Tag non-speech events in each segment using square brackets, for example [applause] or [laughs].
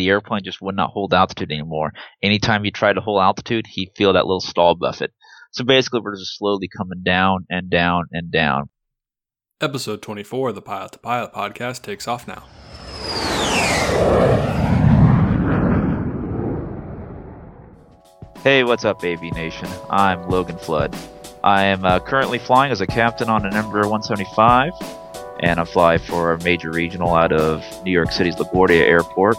The airplane just would not hold altitude anymore. Anytime you tried to hold altitude, he'd feel that little stall buffet. So basically, we're just slowly coming down and down and down. Episode 24 of the Pilot to Pilot podcast takes off now. Hey, what's up, AV Nation? I'm Logan Flood. I am uh, currently flying as a captain on an Embraer 175, and I fly for a major regional out of New York City's LaGuardia Airport.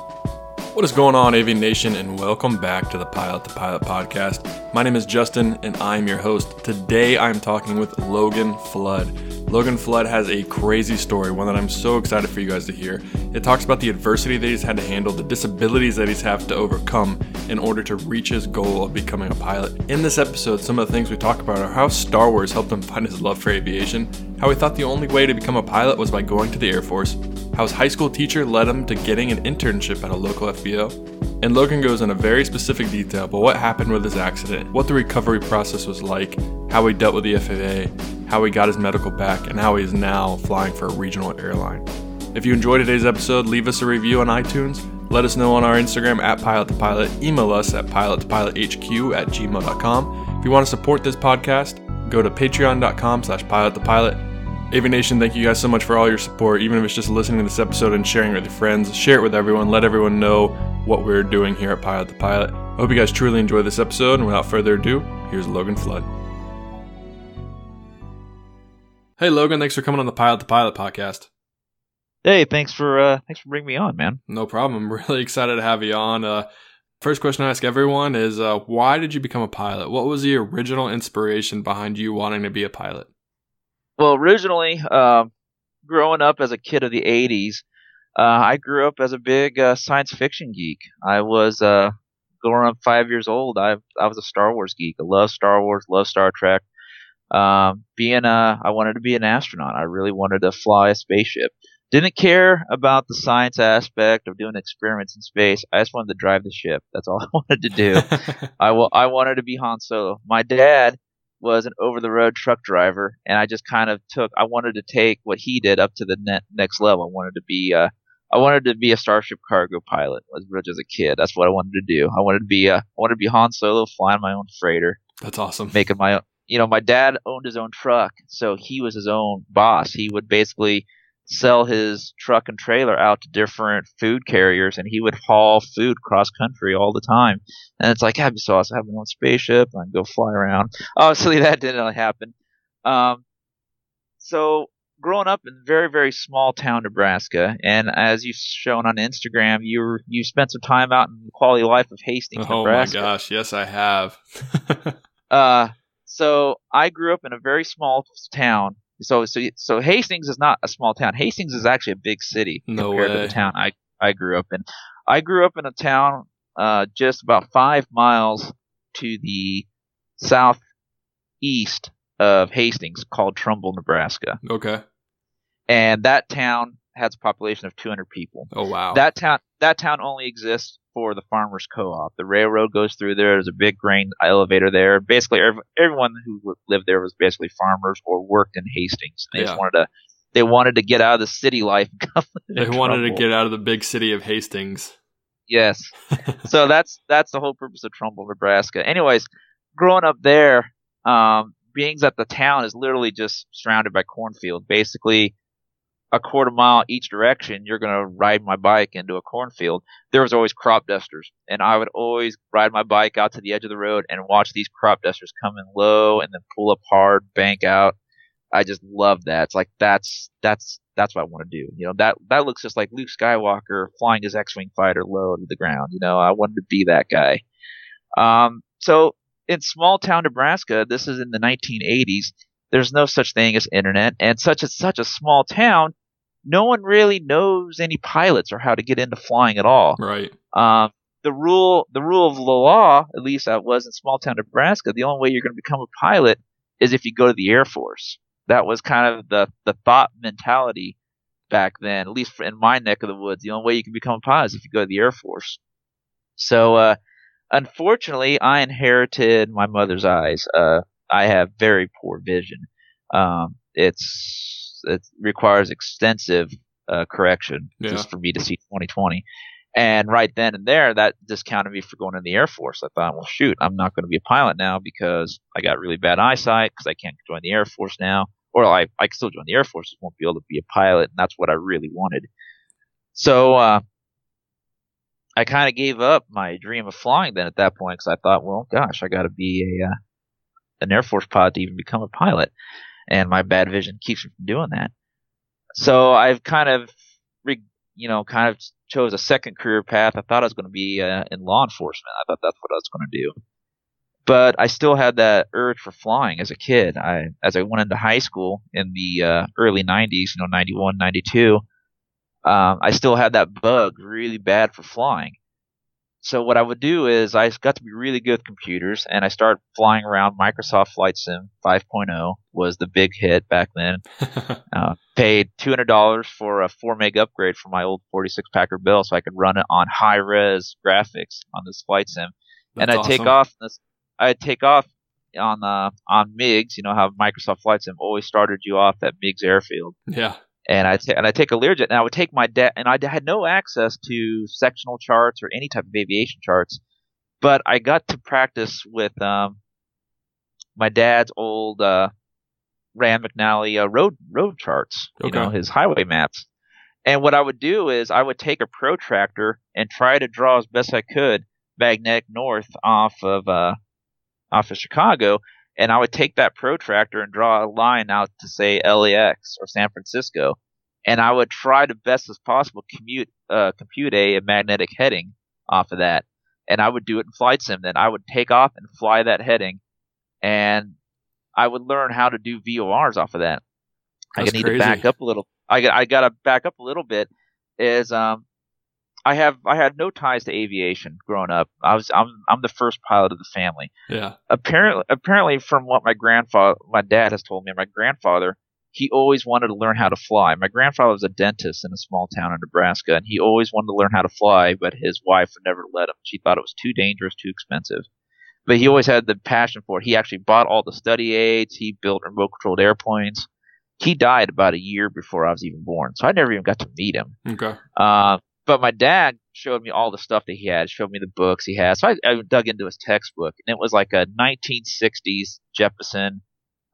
What is going on, AV Nation, and welcome back to the Pilot to Pilot podcast. My name is Justin, and I'm your host. Today, I'm talking with Logan Flood. Logan Flood has a crazy story, one that I'm so excited for you guys to hear. It talks about the adversity that he's had to handle, the disabilities that he's had to overcome in order to reach his goal of becoming a pilot. In this episode, some of the things we talk about are how Star Wars helped him find his love for aviation, how he thought the only way to become a pilot was by going to the Air Force, how his high school teacher led him to getting an internship at a local FBO, and Logan goes into very specific detail about what happened with his accident, what the recovery process was like, how he dealt with the FAA, how he got his medical back, and how he is now flying for a regional airline. If you enjoyed today's episode, leave us a review on iTunes. Let us know on our Instagram at Pilot to Pilot. Email us at pilot2pilothq at gmail.com. If you want to support this podcast, go to patreon.com slash pilot to pilot. Aviation, thank you guys so much for all your support, even if it's just listening to this episode and sharing it with your friends. Share it with everyone. Let everyone know what we're doing here at Pilot to Pilot. I hope you guys truly enjoy this episode, and without further ado, here's Logan Flood. Hey Logan, thanks for coming on the Pilot to Pilot podcast. Hey, thanks for uh, thanks for bringing me on, man. No problem. I'm [laughs] really excited to have you on. Uh, first question I ask everyone is, uh, why did you become a pilot? What was the original inspiration behind you wanting to be a pilot? Well, originally, uh, growing up as a kid of the '80s, uh, I grew up as a big uh, science fiction geek. I was uh, growing up five years old. I I was a Star Wars geek. I love Star Wars, love Star Trek. Um, being a, I wanted to be an astronaut. I really wanted to fly a spaceship. Didn't care about the science aspect of doing experiments in space. I just wanted to drive the ship. That's all [laughs] I wanted to do. [laughs] I, w- I wanted to be Han Solo. My dad was an over the road truck driver, and I just kind of took. I wanted to take what he did up to the ne- next level. I wanted to be. Uh, I wanted to be a Starship cargo pilot as much as a kid. That's what I wanted to do. I wanted to be. Uh, I wanted to be Han Solo, flying my own freighter. That's awesome. Making my own. You know, my dad owned his own truck, so he was his own boss. He would basically sell his truck and trailer out to different food carriers, and he would haul food cross country all the time. And it's like, I'd be so awesome. Have my own spaceship and I can go fly around. Obviously, [laughs] that didn't happen. Um, so growing up in very very small town Nebraska, and as you've shown on Instagram, you were, you spent some time out in the quality of life of Hastings, oh Nebraska. Oh my gosh, yes, I have. [laughs] uh, so I grew up in a very small town. So so so Hastings is not a small town. Hastings is actually a big city No compared to the town I I grew up in. I grew up in a town uh, just about five miles to the southeast of Hastings called Trumbull, Nebraska, okay. and that town has a population of 200 people. Oh wow. That town that town only exists for the farmers co-op. The railroad goes through there. There's a big grain elevator there. Basically, ev- everyone who lived there was basically farmers or worked in Hastings. They Yeah. just wanted to they wanted to get out of the city life. [laughs] they wanted to get out of the big city of Hastings. Yes. [laughs] so that's that's the whole purpose of Trumbull, Nebraska. Anyways, growing up there, um, being that the town is literally just surrounded by cornfield, basically a quarter mile each direction, you're gonna ride my bike into a cornfield. There was always crop dusters, and I would always ride my bike out to the edge of the road and watch these crop dusters come in low and then pull up hard, bank out. I just love that. It's like that's that's that's what I want to do. You know that that looks just like Luke Skywalker flying his X-wing fighter low to the ground. You know, I wanted to be that guy. Um, so in small town Nebraska, this is in the 1980s. There's no such thing as internet, and such as such a small town, no one really knows any pilots or how to get into flying at all. Right. Um, the rule, the rule of the law, at least that was in small town Nebraska, the only way you're going to become a pilot is if you go to the Air Force. That was kind of the the thought mentality back then, at least in my neck of the woods. The only way you can become a pilot is if you go to the Air Force. So, uh, unfortunately, I inherited my mother's eyes. Uh, I have very poor vision. Um, it's it requires extensive uh, correction Yeah. just for me to see 2020. And right then and there, that discounted me for going in the Air Force. I thought, well, shoot, I'm not going to be a pilot now because I got really bad eyesight because I can't join the Air Force now. Or I, I can still join the Air Force, just won't be able to be a pilot. And that's what I really wanted. So, uh, I kind of gave up my dream of flying then at that point because I thought, well, gosh, I got to be a uh, an Air Force pilot to even become a pilot, and my bad vision keeps me from doing that. So I've kind of, you know, kind of chose a second career path. I thought I was going to be uh, in law enforcement. I thought that's what I was going to do. But I still had that urge for flying as a kid. I, as I went into high school in the uh, early 90s, you know, 91, 92, um, I still had that bug really bad for flying. So what I would do is I got to be really good with computers, and I started flying around. Microsoft Flight Sim 5.0 was the big hit back then. [laughs] uh, paid $200 for a 4 meg upgrade for my old 46 Packard Bell, so I could run it on high res graphics on this flight sim. That's and I'd awesome. take off this. I'd take off on uh, on Meigs. You know how Microsoft Flight Sim always started you off at Meigs airfield. Yeah and I t- and I take a Learjet, and I would take my dad, and I had no access to sectional charts or any type of aviation charts, but I got to practice with um, my dad's old uh, Rand McNally uh, road road charts, you okay. know, his highway maps. And what I would do is I would take a protractor and try to draw as best I could magnetic north off of uh, off of Chicago, and I would take that protractor and draw a line out to say LAX or San Francisco, and I would try to best as possible commute uh, compute a, a magnetic heading off of that, and I would do it in flight sim. Then I would take off and fly that heading, and I would learn how to do VORs off of that. That's I need crazy. to back up a little. I got I got to back up a little bit. Is um I have I had no ties to aviation growing up. I was I'm I'm the first pilot of the family. Yeah. Apparently apparently from what my grandfather my dad has told me, my grandfather he always wanted to learn how to fly. My grandfather was a dentist in a small town in Nebraska, and he always wanted to learn how to fly, but his wife would never let him. She thought it was too dangerous, too expensive. But he always had the passion for it. He actually bought all the study aids. He built remote controlled airplanes. He died about a year before I was even born, so I never even got to meet him. Okay. Uh, but my dad showed me all the stuff that he had, showed me the books he had. So I, I dug into his textbook, and it was like a 1960s Jeppesen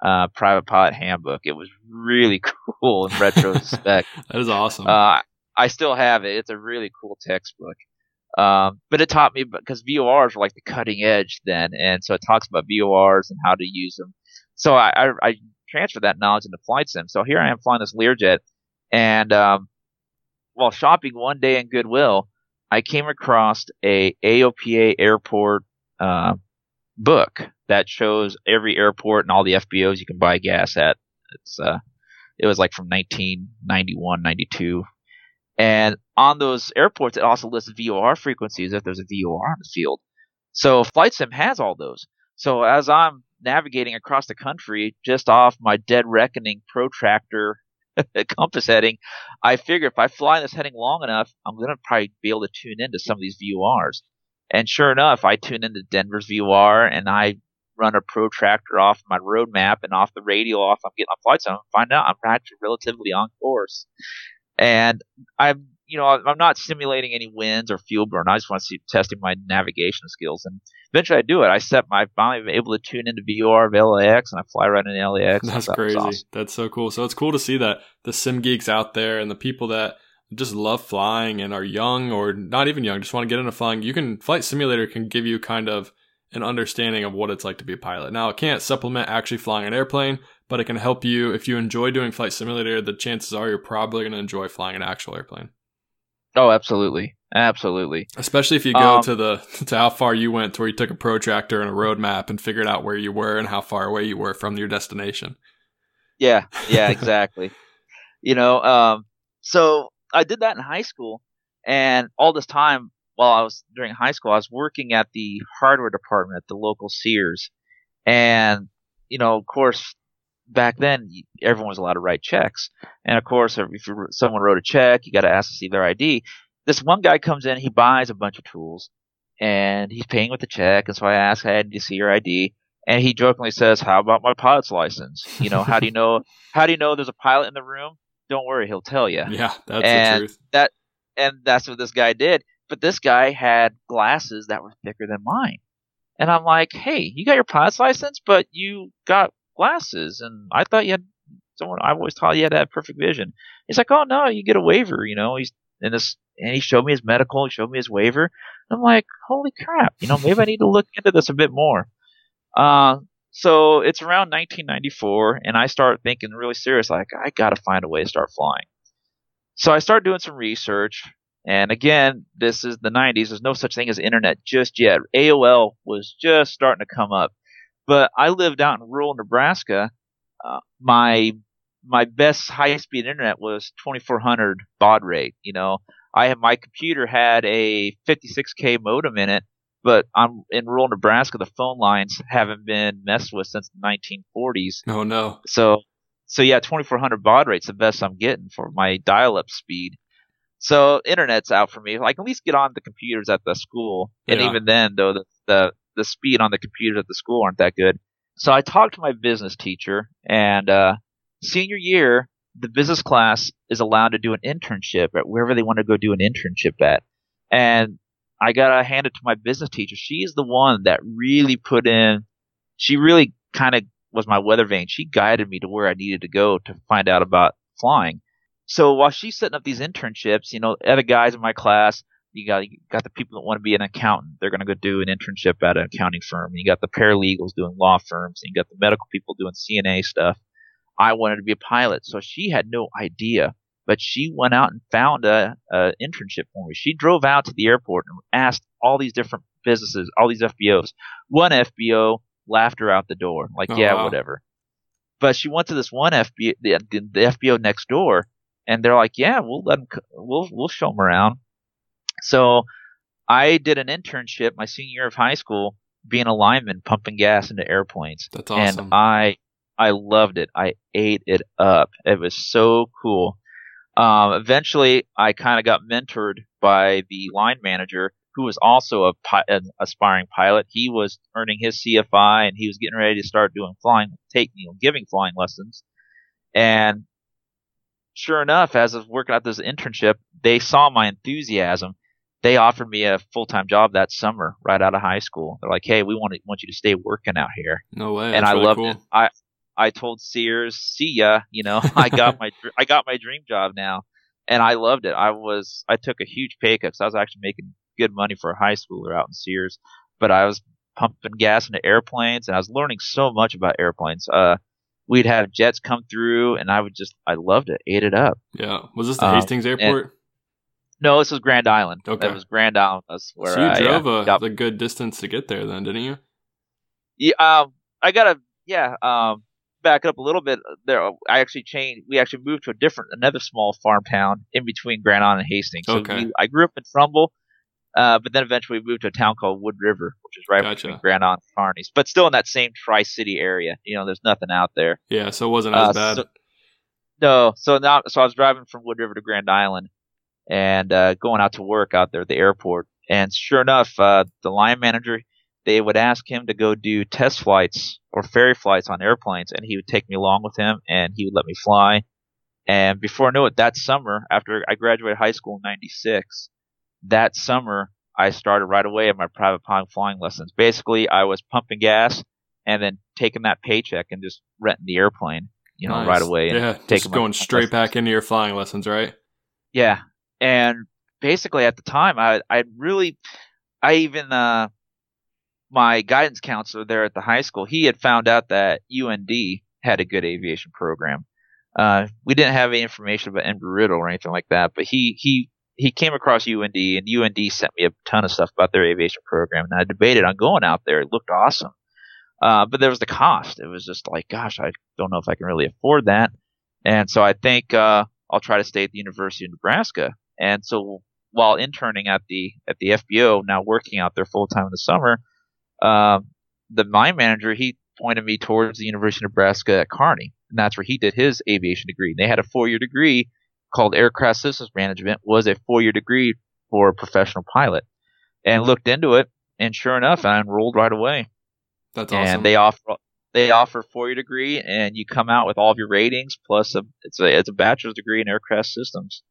uh, private pilot handbook. It was really [laughs] cool in retrospect. [laughs] that is awesome. Uh, I still have it. It's a really cool textbook. Um, but it taught me because VORs were like the cutting edge then, and so it talks about VORs and how to use them. So I, I, I transferred that knowledge into flight sim. So here I am flying this Learjet, and um, while shopping one day in Goodwill, I came across a AOPA airport uh, book that shows every airport and all the FBOs you can buy gas at. It's uh, it was like from 1991, 92. And on those airports, it also lists VOR frequencies if there's a VOR in the field. So Flight Sim has all those. So as I'm navigating across the country, just off my Dead Reckoning protractor [laughs] compass heading, I figure if I fly this heading long enough, I'm going to probably be able to tune into some of these VORs. And sure enough, I tune into Denver's VOR and I run a protractor off my road map and off the radio off I'm getting on flight sim and find out I'm actually relatively on course. And I'm you know, I'm not simulating any winds or fuel burn. I just want to see testing my navigation skills. And eventually I do it. I set my, I'm able to tune into VOR of LAX and I fly right into LAX. That's crazy. Awesome. That's so cool. So it's cool to see that the sim geeks out there and the people that just love flying and are young or not even young, just want to get into flying. You can, Flight Simulator can give you kind of an understanding of what it's like to be a pilot. Now, it can't supplement actually flying an airplane, but it can help you. If you enjoy doing Flight Simulator, the chances are you're probably going to enjoy flying an actual airplane. Oh, absolutely, absolutely. Especially if you go um, to the to how far you went, to where you took a protractor and a road map and figured out where you were and how far away you were from your destination. Yeah, yeah, [laughs] exactly. you know, um, so I did that in high school, and all this time while I was during high school, I was working at the hardware department at the local Sears, and you know, of course, back then everyone was allowed to write checks, and of course, if someone wrote a check, you got to ask to see their ID. This one guy comes in, he buys a bunch of tools, and he's paying with the check, and so I ask, "Hey, did you see your ID?" And he jokingly says, "How about my pilot's license? You know, how do you know? [laughs] How do you know there's a pilot in the room? Don't worry, he'll tell you." Yeah, that's and the truth. That and that's what this guy did. but this guy had glasses that were thicker than mine. And I'm like, hey, you got your pilot's license, but you got glasses, and I thought you had someone. I've always thought you had to have perfect vision. He's like, oh no, you get a waiver. You know, he's in this, and he showed me his medical. He showed me his waiver. I'm like, holy crap, you know, maybe I need to look into this a bit more. Uh, so it's around 1994, and I start thinking really serious, like I got to find a way to start flying. So I start doing some research, and again, this is the 90s. There's no such thing as internet just yet. AOL was just starting to come up, but I lived out in rural Nebraska. Uh, my my best high speed internet was 2400 baud rate. You know, I have my computer had a 56k modem in it, but I'm in rural Nebraska. The phone lines haven't been messed with since the 1940s. Oh no! So, so yeah, 2400 baud rate's the best I'm getting for my dial-up speed. So internet's out for me. I can at least get on the computers at the school, and Yeah. even then, though the, the the speed on the computers at the school aren't that good. So I talked to my business teacher, and uh, senior year, the business class is allowed to do an internship at wherever they want to go do an internship at. And I gotta hand it to my business teacher. She is the one that really put in. She really kind of was my weather vane. She guided me to where I needed to go to find out about flying. So while she's setting up these internships, you know, other guys in my class, you got you got the people that want to be an accountant. They're going to go do an internship at an accounting firm. You got the paralegals doing law firms, and you got the medical people doing CNA stuff. I wanted to be a pilot, so she had no idea. But she went out and found a, a internship for me. She drove out to the airport and asked all these different businesses, all these FBOs. One FBO laughed her out the door, like, Oh, yeah, wow. whatever. But she went to this one FBO, the, the, the FBO next door, and they're like, yeah, we'll let 'em c we'll we'll show them around. So I did an internship my senior year of high school, being a lineman, pumping gas into airplanes That's awesome. and I I loved it. I ate it up. It was so cool. Um, eventually, I kind of got mentored by the line manager, who was also a pi- an aspiring pilot. He was earning his CFI, and he was getting ready to start doing flying, take you know, giving flying lessons. And sure enough, as I was working out this internship, they saw my enthusiasm. They offered me a full time job that summer, right out of high school. They're like, "Hey, we want to, want you to stay working out here." no way. and I really loved cool. it. I I told Sears, "See ya," you know. [laughs] I got my I got my dream job now, and I loved it. I was I took a huge pay cut because I was actually making good money for a high schooler out in Sears, but I was pumping gas into airplanes, and I was learning so much about airplanes. Uh, we'd have jets come through, and I would just I loved it, ate it up. Yeah. Was this the Um, Hastings Airport? No, this was Grand Island. Okay. That was Grand Island. That's where so you I, drove uh, a, got a good distance to get there, then, didn't you? Yeah, um, I gotta, yeah, um, back up a little bit. There, I actually changed. We actually moved to a different, another small farm town in between Grand Island and Hastings. So Okay. we, I grew up in Trumbull, uh, but then eventually we moved to a town called Wood River, which is right Gotcha. between Grand Island and Kearney's, but still in that same Tri-City area. You know, there's nothing out there. Yeah. So it wasn't as Uh, bad. so- No, so now, so I was driving from Wood River to Grand Island, and uh, going out to work out there at the airport. And sure enough, uh, the line manager, they would ask him to go do test flights or ferry flights on airplanes, and he would take me along with him, and he would let me fly. And before I knew it, that summer, after I graduated high school in '96, that summer I started right away at my private pilot flying lessons. Basically, I was pumping gas and then taking that paycheck and just renting the airplane, you know, Nice. right away. Yeah. Just going straight lessons. back into your flying lessons, right? Yeah, and basically at the time, I I really, I even uh, my guidance counselor there at the high school, he had found out that UND had a good aviation program. Uh, we didn't have any information about Embry-Riddle or anything like that, but he he he came across UND, and UND sent me a ton of stuff about their aviation program, and I debated on going out there. It looked awesome. Uh, but there was the cost. It was just like, gosh, I don't know if I can really afford that. And so I think uh, I'll try to stay at the University of Nebraska. And so while interning at the at the FBO, now working out there full time in the summer, um, the mine manager he pointed me towards the University of Nebraska at Kearney, and that's where he did his aviation degree. They had a four year degree called Aircraft Systems Management, was a four year degree for a professional pilot, and looked into it. And sure enough, I enrolled right away That's awesome. and they offer they offer four year degree, and you come out with all of your ratings plus a it's a it's a bachelor's degree in aircraft systems,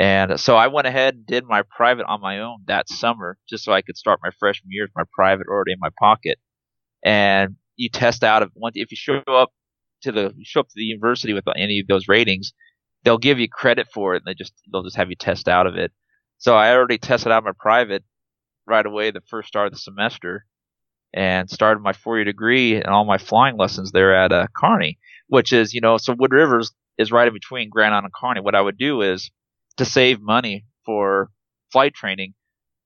And so I went ahead and did my private on my own that summer, just so I could start my freshman year with my private already in my pocket. And you test out of once if you show up to the show up to the university with any of those ratings, they'll give you credit for it, and they just they'll just have you test out of it. So I already tested out my private right away the first start of the semester, and started my four year degree and all my flying lessons there at uh, Kearney, which is you know so Wood Rivers is right in between Grand Island and Kearney. What I would do is to save money for flight training,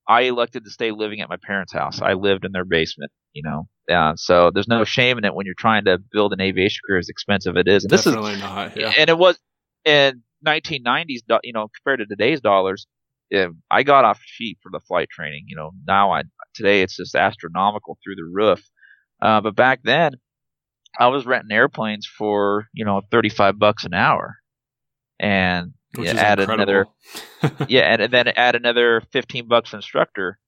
I elected to stay living at my parents' house. I lived in their basement, you know. Uh, so there's no shame in it when you're trying to build an aviation career as expensive it is. And Definitely this is not. Yeah. and it was in 1990s, you know, compared to today's dollars. Yeah, I got off cheap for the flight training. You know, now I today it's just astronomical through the roof. Uh, but back then, I was renting airplanes for you know 35 bucks an hour, and Which yeah, add incredible. another [laughs] [laughs] yeah, and, and then add another 15 bucks for instructor.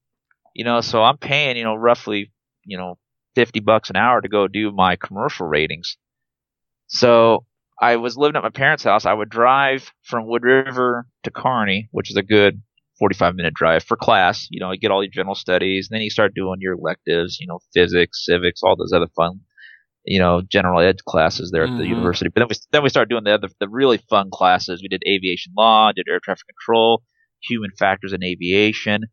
You know, so I'm paying you know roughly you know 50 bucks an hour to go do my commercial ratings. So I was living at my parents' house. I would drive from Wood River to Kearney, which is a good 45 minute drive for class. You know, you get all your general studies, and then you start doing your electives, you know, physics, civics, all those other fun, you know, general ed classes there at the Mhm. university. But then we then we started doing the other the really fun classes. We did aviation law, did air traffic control, human factors in aviation,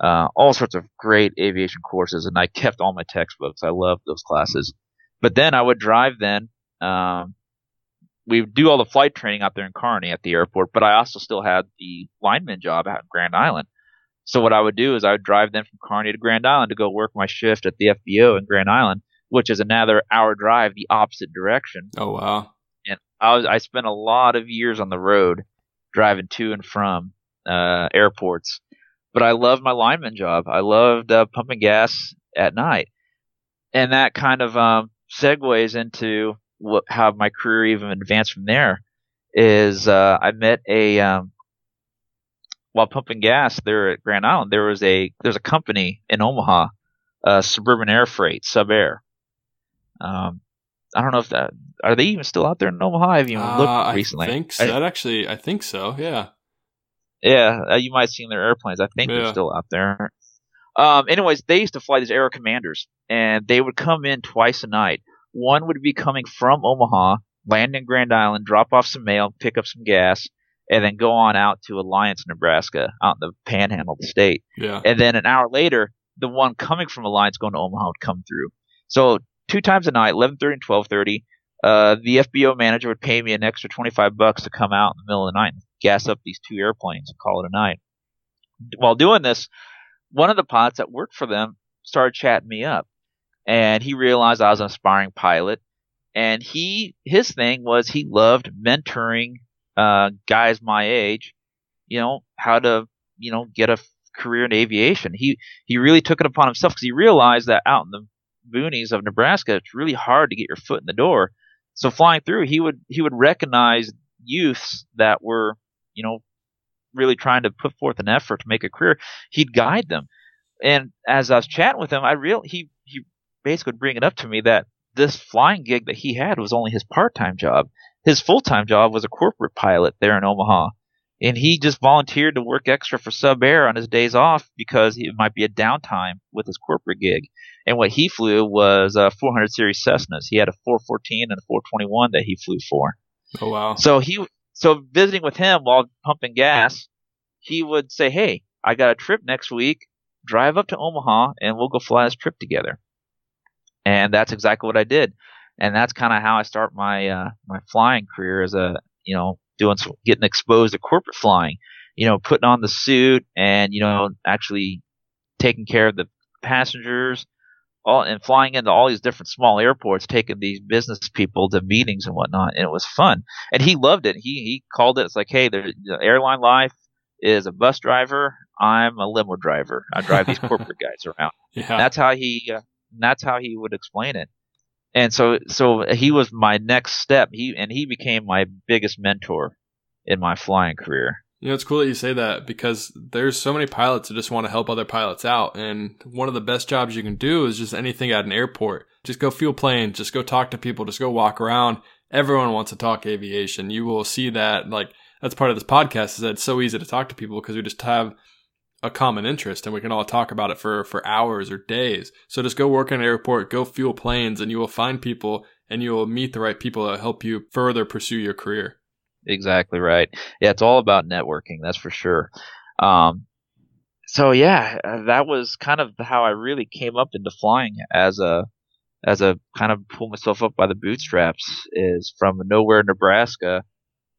uh, all sorts of great aviation courses, and I kept all my textbooks. I loved those classes. But then I would drive then. Um, we would do all the flight training out there in Kearney at the airport, but I also still had the lineman job out in Grand Island. So what I would do is I would drive then from Kearney to Grand Island to go work my shift at the FBO in Grand Island, which is another hour drive the opposite direction. oh wow. And I was I spent a lot of years on the road driving to and from uh, airports. But I loved my lineman job. I loved uh, pumping gas at night, and that kind of um, segues into what, how my career even advanced from there. Is uh, I met a um, while pumping gas there at Grand Island. There was a there's a company in Omaha, uh, Suburban Air Freight, Sub Air. Um, I don't know if that are they even still out there in Omaha? I haven't even Uh, looked I recently. think I- so. That actually, I think so. Yeah. yeah, uh, you might have seen their airplanes. I think Yeah. they're still out there. Um, anyways, they used to fly these Aero Commanders, and they would come in twice a night. One would be coming from Omaha, land in Grand Island, drop off some mail, pick up some gas, and then go on out to Alliance, Nebraska, out in the panhandle of the state. Yeah. And then an hour later, the one coming from Alliance going to Omaha would come through. So two times a night, eleven thirty and twelve thirty. Uh, the FBO manager would pay me an extra twenty five bucks to come out in the middle of the night and gas up these two airplanes and call it a night. While doing this, one of the pilots that worked for them started chatting me up, and he realized I was an aspiring pilot. And he his thing was he loved mentoring uh, guys my age, you know, how to you know get a career in aviation. He he really took it upon himself because he realized that out in the boonies of Nebraska, it's really hard to get your foot in the door. So flying through, he would he would recognize youths that were you know really trying to put forth an effort to make a career. He'd guide them, and as I was chatting with him, I real he he basically would bring it up to me that this flying gig that he had was only his part time job. His full time job was a corporate pilot there in Omaha and he just volunteered to work extra for Sub Air on his days off because it might be a downtime with his corporate gig. And what he flew was uh, 400 series Cessnas. He had a 414 and a 421 that he flew for. Oh wow. So he, so visiting with him while pumping gas, he would say, "Hey, I got a trip next week. Drive up to Omaha and we'll go fly this trip together." And that's exactly what I did. And that's kind of how I start my uh, my flying career as a you know doing some, getting exposed to corporate flying, you know, putting on the suit and you know actually taking care of the passengers, all and flying into all these different small airports, taking these business people to meetings and whatnot, and it was fun. And he loved it. He he called it. It's like, hey, the airline life is a bus driver. I'm a limo driver. I drive these [laughs] corporate guys around. Yeah. That's how he. Uh, that's how he would explain it. And so, so he was my next step. He and he became my biggest mentor in my flying career. You know, it's cool that you say that because there's so many pilots that just want to help other pilots out. And one of the best jobs you can do is just anything at an airport. Just go fuel planes, just go talk to people, just go walk around. Everyone wants to talk aviation. You will see that like that's part of this podcast is that it's so easy to talk to people because we just have a common interest and we can all talk about it for for hours or days. So just go work in an airport, go fuel planes, and you will find people and you will meet the right people that help you further pursue your career. Exactly right. Yeah, it's all about networking. That's for sure. Um, so yeah, uh, that was kind of how I really came up into flying as a as a kind of pull myself up by the bootstraps is from nowhere Nebraska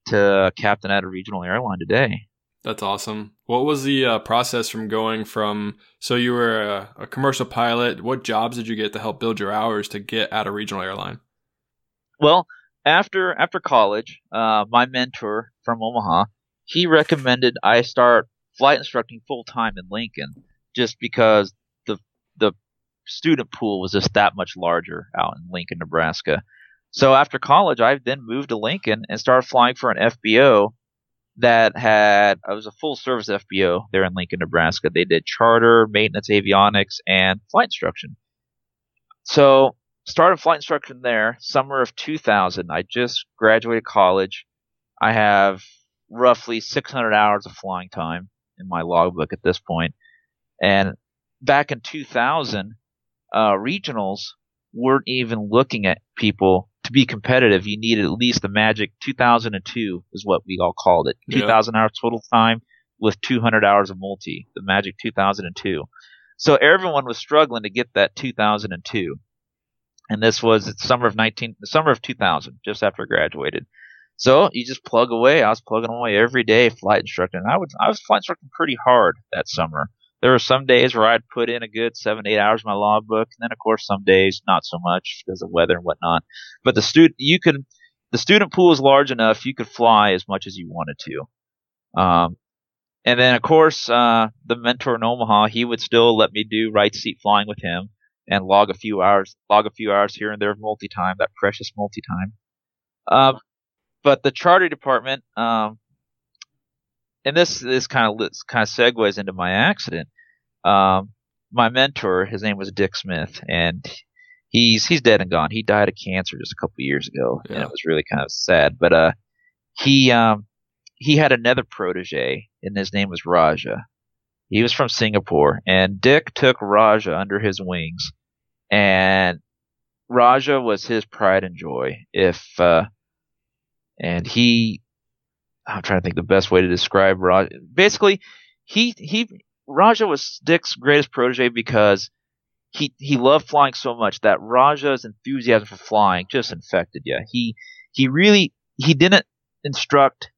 to captain at a regional airline today. That's awesome. What was the uh, process from going from so you were a, a, commercial pilot? What jobs did you get to help build your hours to get at a regional airline? Well, after after college, uh, my mentor from Omaha, he recommended I start flight instructing full time in Lincoln, just because the the student pool was just that much larger out in Lincoln, Nebraska. So after college, I then moved to Lincoln and started flying for an FBO that had it was a full service FBO there in Lincoln, Nebraska. They did charter, maintenance, avionics, and flight instruction. So started flight instruction there, summer of 2000. I just graduated college. I have roughly 600 hours of flying time in my logbook at this point. And back in 2000, uh, regionals weren't even looking at people to be competitive. You needed at least the magic 2002 is what we all called it. Yeah. 2000 hours total time with 200 hours of multi, the magic 2002. So everyone was struggling to get that 2002 and this was the summer of 19 the summer of 2000 just after I graduated so you just plug away i was plugging away every day flight instructing and i was i was flight instructing pretty hard that summer there were some days where i'd put in a good seven eight hours in my logbook and then of course some days not so much because of weather and whatnot but the student you could the student pool is large enough you could fly as much as you wanted to um, and then of course uh, the mentor in omaha he would still let me do right seat flying with him and log a few hours, log a few hours here and there of multi time, that precious multi time. Um, but the charter department, um, and this this kind of kind of segues into my accident. Um, my mentor, his name was Dick Smith, and he's he's dead and gone. He died of cancer just a couple years ago, yeah. and it was really kind of sad. But uh, he um, he had another protege, and his name was Raja. He was from Singapore, and Dick took Raja under his wings, and Raja was his pride and joy. If uh, and he, I'm trying to think the best way to describe Raja. Basically, he he Raja was Dick's greatest protege because he he loved flying so much that Raja's enthusiasm for flying just infected you. He he really he didn't instruct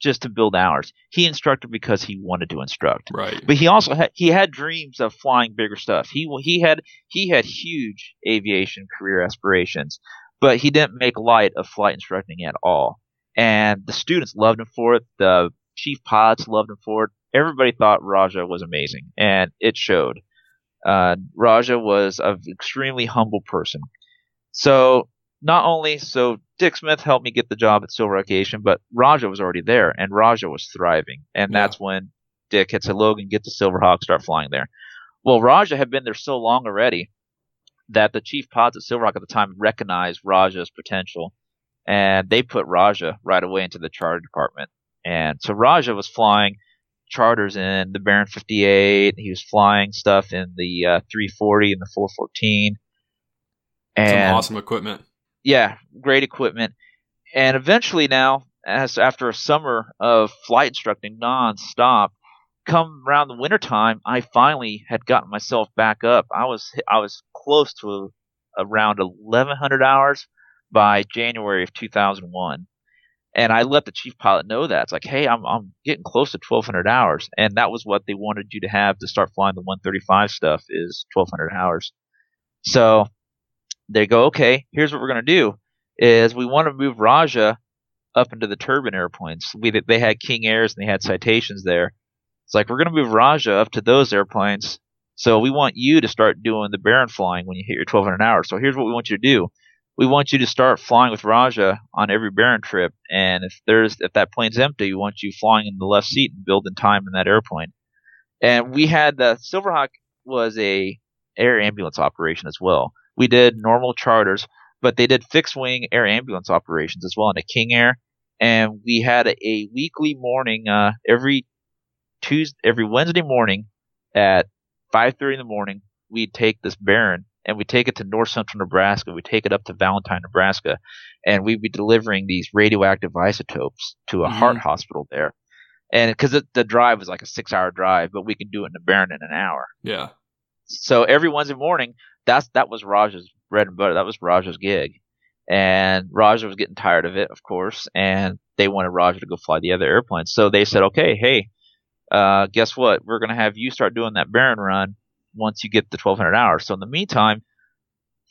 just to build hours. He instructed because he wanted to instruct. Right. But he also had he had dreams of flying bigger stuff. He he had he had huge aviation career aspirations, but he didn't make light of flight instructing at all. And the students loved him for it. The chief pilots loved him for it. Everybody thought Raja was amazing, and it showed. Uh, Raja was an extremely humble person. So not only so Dick Smith helped me get the job at Silver Aviation, but Raja was already there, and Raja was thriving, and yeah. that's when Dick had said, "Logan, get to Silverhawk, start flying there." Well, Raja had been there so long already that the chief pilots at Silverhawk at the time recognized Raja's potential, and they put Raja right away into the charter department. And so Raja was flying charters in the Baron 58. He was flying stuff in the uh, 340 and the 414. And Some awesome equipment yeah, great equipment. And eventually now, as after a summer of flight instructing nonstop, come around the wintertime, I finally had gotten myself back up. I was I was close to around 1100 hours by January of 2001. And I let the chief pilot know that. It's like, hey, I'm I'm getting close to 1200 hours, and that was what they wanted you to have to start flying the 135 stuff is 1200 hours. So they go, okay, here's what we're going to do is we want to move Raja up into the turbine airplanes. We they had King Airs and they had citations there. It's like we're going to move Raja up to those airplanes. So we want you to start doing the Baron flying when you hit your 1200 hours. So here's what we want you to do. We want you to start flying with Raja on every Baron trip, and if there's if that plane's empty, we want you flying in the left seat and building time in that airplane. And we had the Silverhawk was a air ambulance operation as well we did normal charters, but they did fixed wing air ambulance operations as well in a King Air and we had a, a weekly morning uh, every Tuesday, every Wednesday morning at 5:30 in the morning. We'd take this Baron and we take it to north central Nebraska. We take it up to Valentine, Nebraska, and we'd be delivering these radioactive isotopes to a mm-hmm. heart hospital there. And because the drive was like a six hour drive, but we can do it in the Baron in an hour. Yeah. So every Wednesday morning, that's that was Raj's bread and butter. That was Raj's gig. And Raja was getting tired of it, of course, and they wanted Raja to go fly the other airplanes. So they said, okay, hey, uh, guess what? We're going to have you start doing that Baron run once you get the 1200 hours. So in the meantime,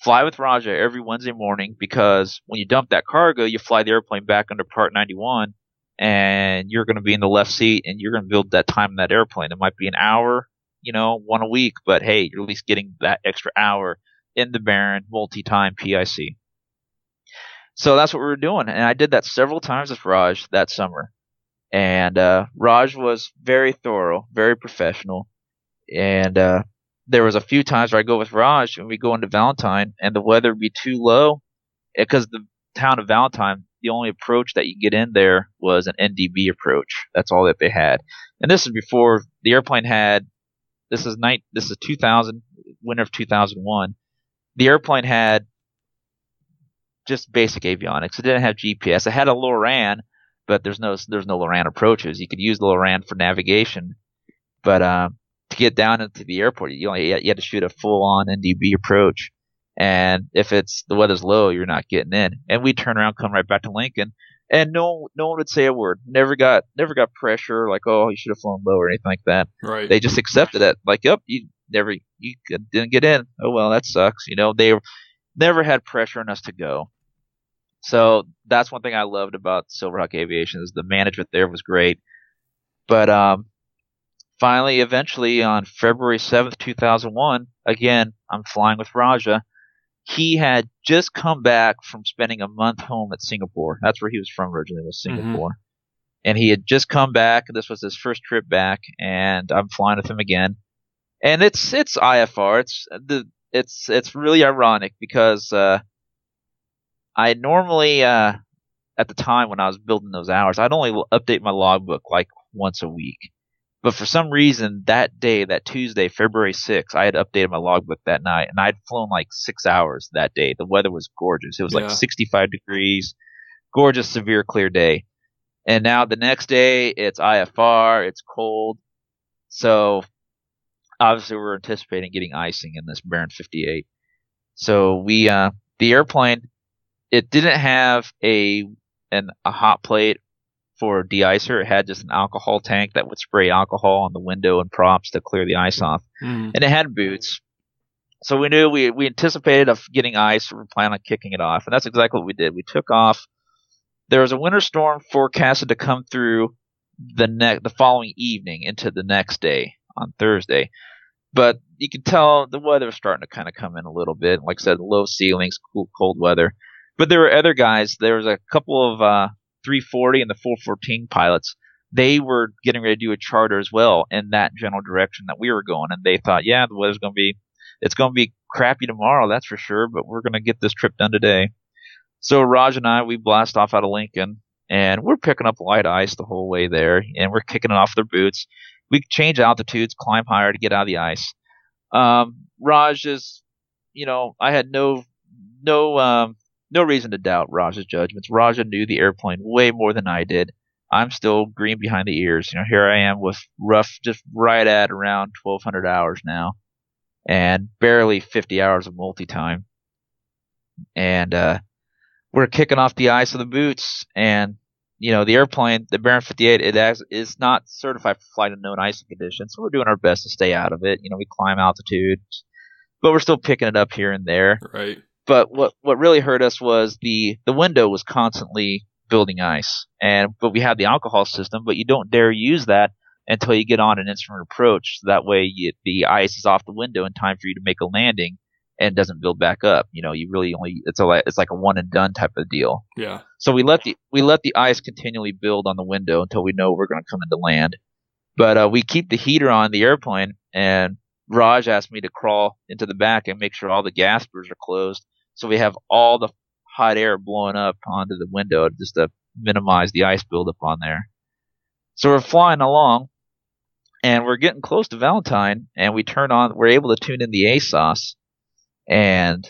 fly with Raja every Wednesday morning because when you dump that cargo, you fly the airplane back under Part 91 and you're going to be in the left seat and you're going to build that time in that airplane. It might be an hour, you know, one a week, but hey, you're at least getting that extra hour in the Baron multi-time PIC. So that's what we were doing, and I did that several times with Raj that summer. And uh, Raj was very thorough, very professional, and uh, there was a few times where I go with Raj and we go into Valentine, and the weather would be too low because the town of Valentine, the only approach that you get in there was an NDB approach. That's all that they had, and this is before the airplane had. This is night. This is 2000, winter of 2001. The airplane had just basic avionics. It didn't have GPS. It had a Loran, but there's no there's no Loran approaches. You could use the Loran for navigation, but um, get down into the airport, you only you had to shoot a full on NDB approach. And if it's the weather's low, you're not getting in. And we turn around, come right back to Lincoln, and no no one would say a word. Never got never got pressure like oh you should have flown low or anything like that. Right. They just accepted it like yep you never you didn't get in. Oh well that sucks. You know they never had pressure on us to go. So that's one thing I loved about Silverhawk Aviation is the management there was great. But um, finally, eventually on February 7th, 2001, again, I'm flying with Raja. He had just come back from spending a month home at Singapore. That's where he was from originally, was mm-hmm. Singapore. Mm-hmm. And he had just come back. This was his first trip back, and I'm flying with him again. And it's it's IFR. It's the it's it's really ironic because uh, I normally, uh, at the time when I was building those hours, I'd only update my logbook like once a week. But for some reason, that day, that Tuesday, February 6th, I had updated my logbook that night, and I'd flown like six hours that day. The weather was gorgeous. It was yeah. like 65 degrees, gorgeous, severe, clear day. And now the next day, it's IFR, it's cold. So obviously, we're anticipating getting icing in this Baron 58. So we, uh, the airplane it didn't have a an a hot plate for deicer. It had just an alcohol tank that would spray alcohol on the window and props to clear the ice off, mm. and it had boots. So we knew we we anticipated of getting ice. We were planning on kicking it off, and that's exactly what we did. We took off. There was a winter storm forecasted to come through the ne- the following evening into the next day on Thursday. But you could tell the weather was starting to kind of come in a little bit. Like I said, low ceilings, cool, cold weather. But there were other guys. There was a couple of uh, 340 and the 414 pilots. They were getting ready to do a charter as well in that general direction that we were going, and they thought, yeah, the weather's going to be, it's going to be crappy tomorrow, that's for sure, but we're going to get this trip done today. So Raj and I, we blast off out of Lincoln, and we're picking up light ice the whole way there, and we're kicking it off their boots. We change altitudes, climb higher to get out of the ice. Um, Raj is, you know, I had no no um, no reason to doubt Raja's judgments. Raja knew the airplane way more than I did. I'm still green behind the ears. You know, here I am with rough, just right at around 1,200 hours now, and barely 50 hours of multi time. And uh, we're kicking off the ice of the boots, and you know, the airplane, the Baron 58, it has, is not certified for flight in known icing conditions, so we're doing our best to stay out of it. You know, we climb altitudes, but we're still picking it up here and there. Right. But what what really hurt us was the the window was constantly building ice, and but we had the alcohol system, but you don't dare use that until you get on an instrument approach. So that way, you, the ice is off the window in time for you to make a landing and doesn't build back up. You know, you really only it's a it's like a one and done type of deal. Yeah. So we let the we let the ice continually build on the window until we know we're going to come into land. But uh, we keep the heater on the airplane, and Raj asked me to crawl into the back and make sure all the gaspers are closed. So we have all the hot air blowing up onto the window just to minimize the ice buildup on there. So we're flying along, and we're getting close to Valentine, and we turn on. We're able to tune in the ASOS, and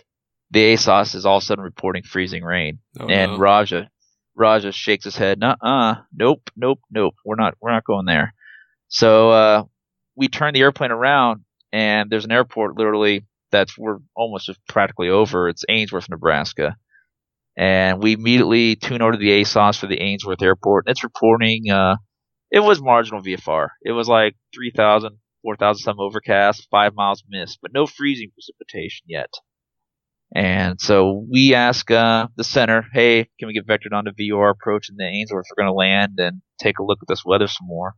the ASOS is all of a sudden reporting freezing rain. Oh, and no. Raja, Raja shakes his head. Uh, uh, nope, nope, nope. We're not, we're not going there. So uh, we turn the airplane around, and there's an airport literally that's we're almost practically over. It's Ainsworth, Nebraska, and we immediately tune over to the ASOS for the Ainsworth Airport, and it's reporting. Uh, it was marginal VFR. It was like 3,000, 4,000 some overcast, five miles missed, but no freezing precipitation yet. And so we ask uh, the center, hey, can we get vectored onto VOR approach in the Ainsworth? We're going to land and take a look at this weather some more.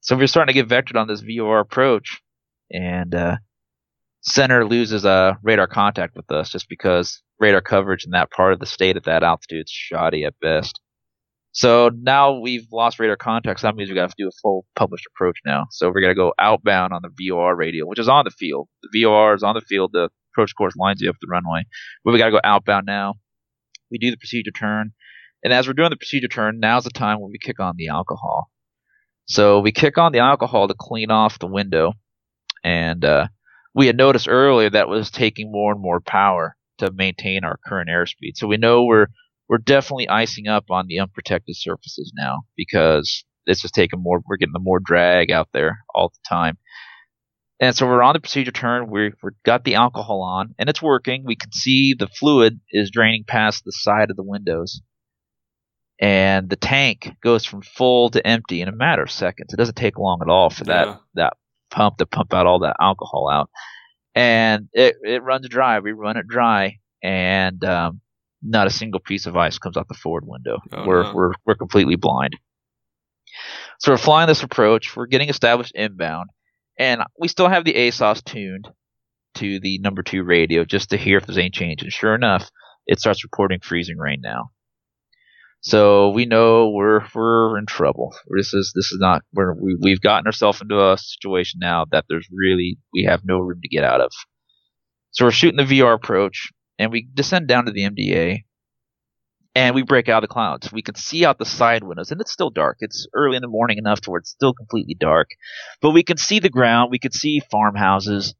So we're starting to get vectored on this VOR approach, and uh, center loses uh, radar contact with us just because radar coverage in that part of the state at that altitude is shoddy at best. So now we've lost radar contact. So that means we got to do a full published approach now. So we're gonna go outbound on the VOR radio, which is on the field. The VOR is on the field. The approach course lines you up the runway, but we got to go outbound now. We do the procedure turn, and as we're doing the procedure turn, now's the time when we kick on the alcohol. So we kick on the alcohol to clean off the window, and uh, we had noticed earlier that was taking more and more power to maintain our current airspeed. So we know we're we're definitely icing up on the unprotected surfaces now because it's just taking more. We're getting the more drag out there all the time. And so we're on the procedure turn. we have got the alcohol on, and it's working. We can see the fluid is draining past the side of the windows, and the tank goes from full to empty in a matter of seconds. It doesn't take long at all for that Yeah. that pump to pump out all that alcohol out, and it it runs dry. We run it dry, and um, not a single piece of ice comes out the forward window. Oh, we're no. we're we're completely blind. So we're flying this approach. We're getting established inbound, and we still have the ASOS tuned to the number two radio just to hear if there's any change. And sure enough, it starts reporting freezing rain now. So we know we're we're in trouble. This is this is not we're, we we've gotten ourselves into a situation now that there's really we have no room to get out of. So we're shooting the VOR approach, and we descend down to the MDA, and we break out of the clouds. We can see out the side windows, and it's still dark. It's early in the morning enough to where it's still completely dark, but we can see the ground. We can see farmhouses.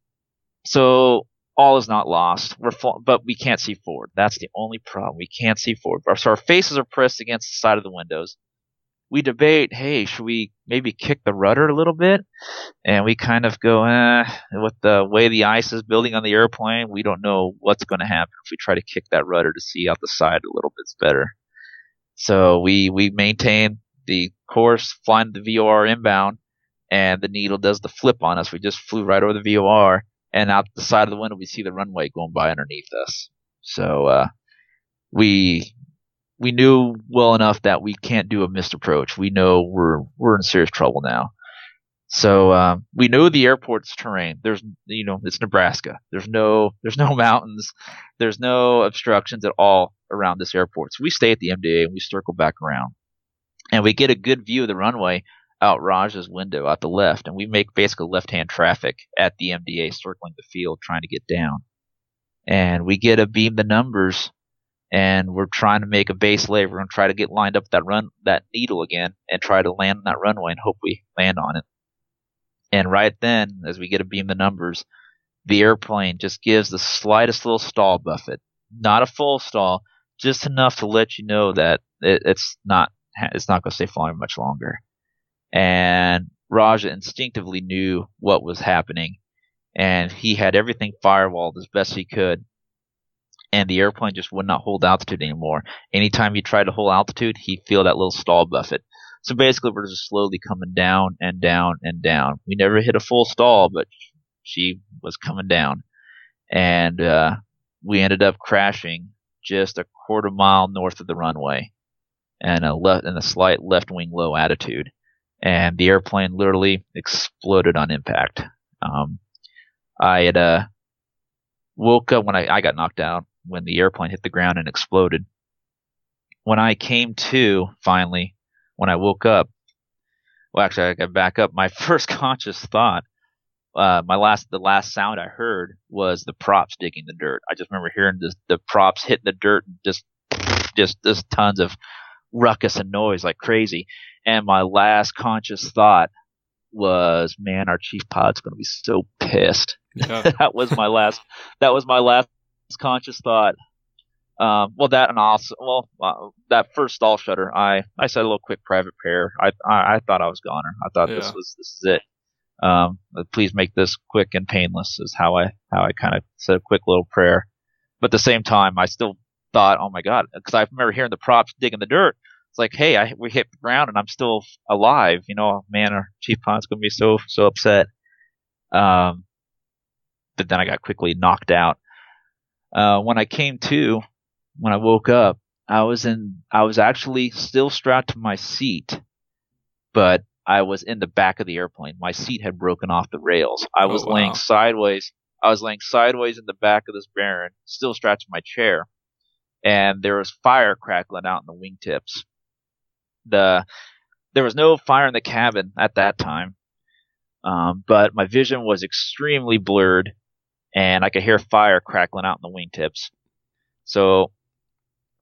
So all is not lost. We're but we can't see forward. That's the only problem. We can't see forward. So our faces are pressed against the side of the windows. We debate, hey, should we maybe kick the rudder a little bit? And we kind of go, eh, with the way the ice is building on the airplane, we don't know what's going to happen if we try to kick that rudder to see out the side a little bit better. So we, we maintain the course, flying the VOR inbound, and the needle does the flip on us. We just flew right over the VOR, and out the side of the window, we see the runway going by underneath us. So uh, we we knew well enough that we can't do a missed approach. We know we're we're in serious trouble now. So um, we know the airport's terrain. There's you know it's Nebraska. There's no there's no [laughs] mountains. There's no obstructions at all around this airport. So we stay at the MDA and we circle back around, and we get a good view of the runway out Raj's window out the left, and we make basically left-hand traffic at the MDA circling the field trying to get down. And we get abeam the numbers, and we're trying to make a base lay. We're to try to get lined up that run that needle again and try to land on that runway and hope we land on it. And right then, as we get abeam the numbers, the airplane just gives the slightest little stall buffet, not a full stall, just enough to let you know that it, it's not it's not going to stay flying much longer and Raja instinctively knew what was happening, and he had everything firewalled as best he could. And the airplane just would not hold altitude anymore. Anytime he tried to hold altitude, he'd feel that little stall buffet. So basically, we're just slowly coming down and down and down. We never hit a full stall, but she was coming down, and uh, we ended up crashing just a quarter mile north of the runway, and a left and a slight left wing low attitude and the airplane literally exploded on impact. Um, I had uh, woke up when I, I got knocked out when the airplane hit the ground and exploded. When I came to finally, when I woke up, well, actually, I got back up. My [laughs] first conscious thought, uh, my last, the last sound I heard was the props digging the dirt. I just remember hearing the, the props hitting the dirt and just, just, just tons of ruckus and noise like crazy. And my last conscious thought was, man, our chief pilot's going to be so pissed. Yeah. [laughs] that was my last, that was my last conscious thought. Um, well, that and also, well, uh, that first stall shutter, I, I said a little quick private prayer. I, I, I thought I was goner. I thought yeah. this was, this is it. Um, please make this quick and painless is how I, how I kind of said a quick little prayer. But at the same time, I still thought, oh my God, because I remember hearing the props digging the dirt. It's like, hey, I, we hit the ground and I'm still alive. You know, man, our chief going to be so, so upset. Um, but then I got quickly knocked out. Uh, when I came to, when I woke up, I was in, I was actually still strapped to my seat, but I was in the back of the airplane. My seat had broken off the rails. I was oh, wow. laying sideways. I was laying sideways in the back of this Baron, still strapped to my chair, and there was fire crackling out in the wingtips. The there was no fire in the cabin at that time, um, but my vision was extremely blurred, and I could hear fire crackling out in the wingtips. So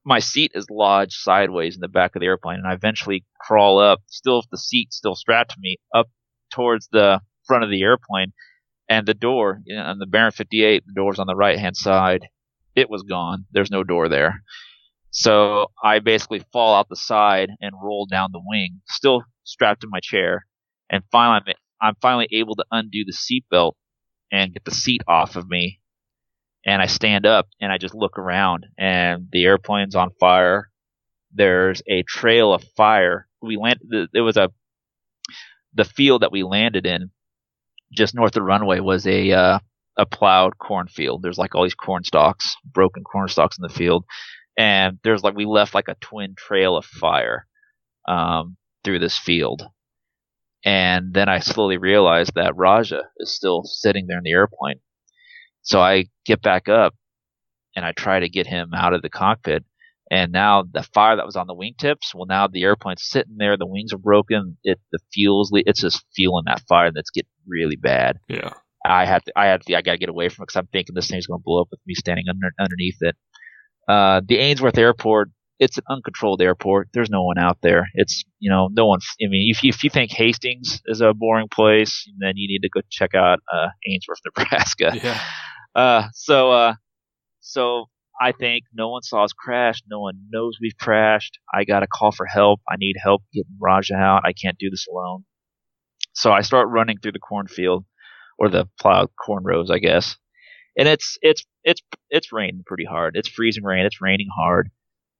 my seat is lodged sideways in the back of the airplane, and I eventually crawl up, still the seat still strapped to me, up towards the front of the airplane, and the door you know, on the Baron 58, the door's on the right hand side. It was gone. There's no door there. So I basically fall out the side and roll down the wing, still strapped in my chair. And finally, I'm, I'm finally able to undo the seatbelt and get the seat off of me. And I stand up and I just look around, and the airplane's on fire. There's a trail of fire. We landed. There was a the field that we landed in just north of the runway was a uh, a plowed cornfield. There's like all these corn stalks, broken corn stalks in the field, and there's like we left like a twin trail of fire um, through this field. And then I slowly realized that Raja is still sitting there in the airplane. So I get back up and I try to get him out of the cockpit. And now the fire that was on the wingtips, well, now the airplane's sitting there, the wings are broken, it the fuel's it's just fueling that fire that's getting really bad. Yeah. I had to, I have to, I gotta get away from it because I'm thinking this thing's gonna blow up with me standing under, underneath it. Uh, the Ainsworth Airport, it's an uncontrolled airport. There's no one out there. It's, you know, no one, I mean, if you, if you think Hastings is a boring place, then you need to go check out, uh, Ainsworth, [laughs] Nebraska. Yeah. Uh, so, uh, so I think no one saw us crash. No one knows we've crashed. I got to call for help. I need help getting Raja out. I can't do this alone. So I start running through the cornfield or the plowed corn rows, I guess. And it's it's it's it's raining pretty hard. It's freezing rain. It's raining hard.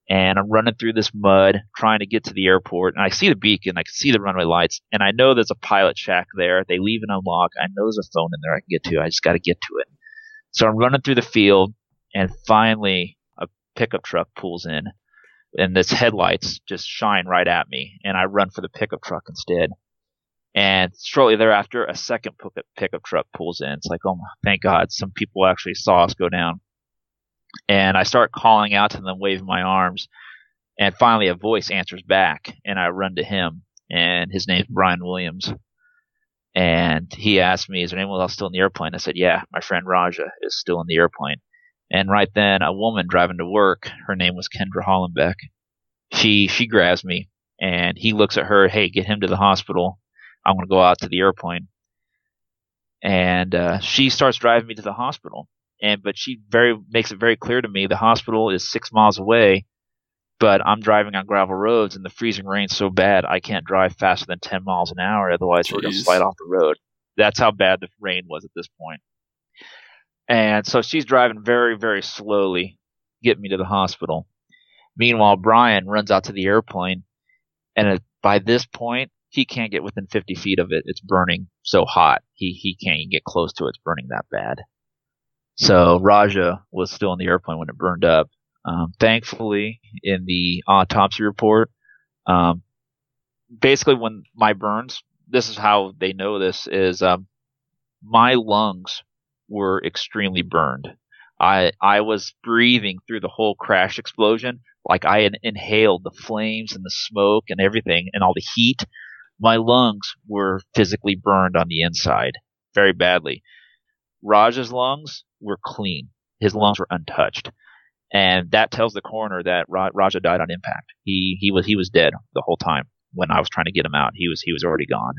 And I'm running through this mud trying to get to the airport. And I see the beacon. I can see the runway lights. And I know there's a pilot shack there. They leave and unlock. I know there's a phone in there I can get to. I just got to get to it. So I'm running through the field and finally a pickup truck pulls in and its headlights just shine right at me and I run for the pickup truck instead. And shortly thereafter, a second pickup truck pulls in. It's like, oh, thank God, some people actually saw us go down. And I start calling out to them, waving my arms. And finally, a voice answers back, and I run to him. And his name's Brian Williams. And he asked me, is there anyone else still in the airplane? I said, yeah, my friend Raja is still in the airplane. And right then, a woman driving to work, her name was Kendra Hollenbeck. She she grabs me, and he looks at her. Hey, get him to the hospital. I'm going to go out to the airplane. And uh, she starts driving me to the hospital. And but she very makes it very clear to me the hospital is six miles away, but I'm driving on gravel roads and the freezing rain's so bad I can't drive faster than 10 miles an hour. Otherwise, Jeez. we're going to slide off the road. That's how bad the rain was at this point. And so she's driving very, very slowly, get me to the hospital. Meanwhile, Brian runs out to the airplane, and by this point, he can't get within 50 feet of it. It's burning so hot. He he can't even get close to it. It's burning that bad. So Raja was still in the airplane when it burned up. Um, thankfully, in the autopsy report, um, basically when my burns, this is how they know this is um, my lungs were extremely burned. I I was breathing through the whole crash explosion like I had inhaled the flames and the smoke and everything and all the heat. My lungs were physically burned on the inside very badly. Raj's lungs were clean. His lungs were untouched. and that tells the coroner that Ra- Raja died on impact. He he was he was dead the whole time when I was trying to get him out. He was he was already gone.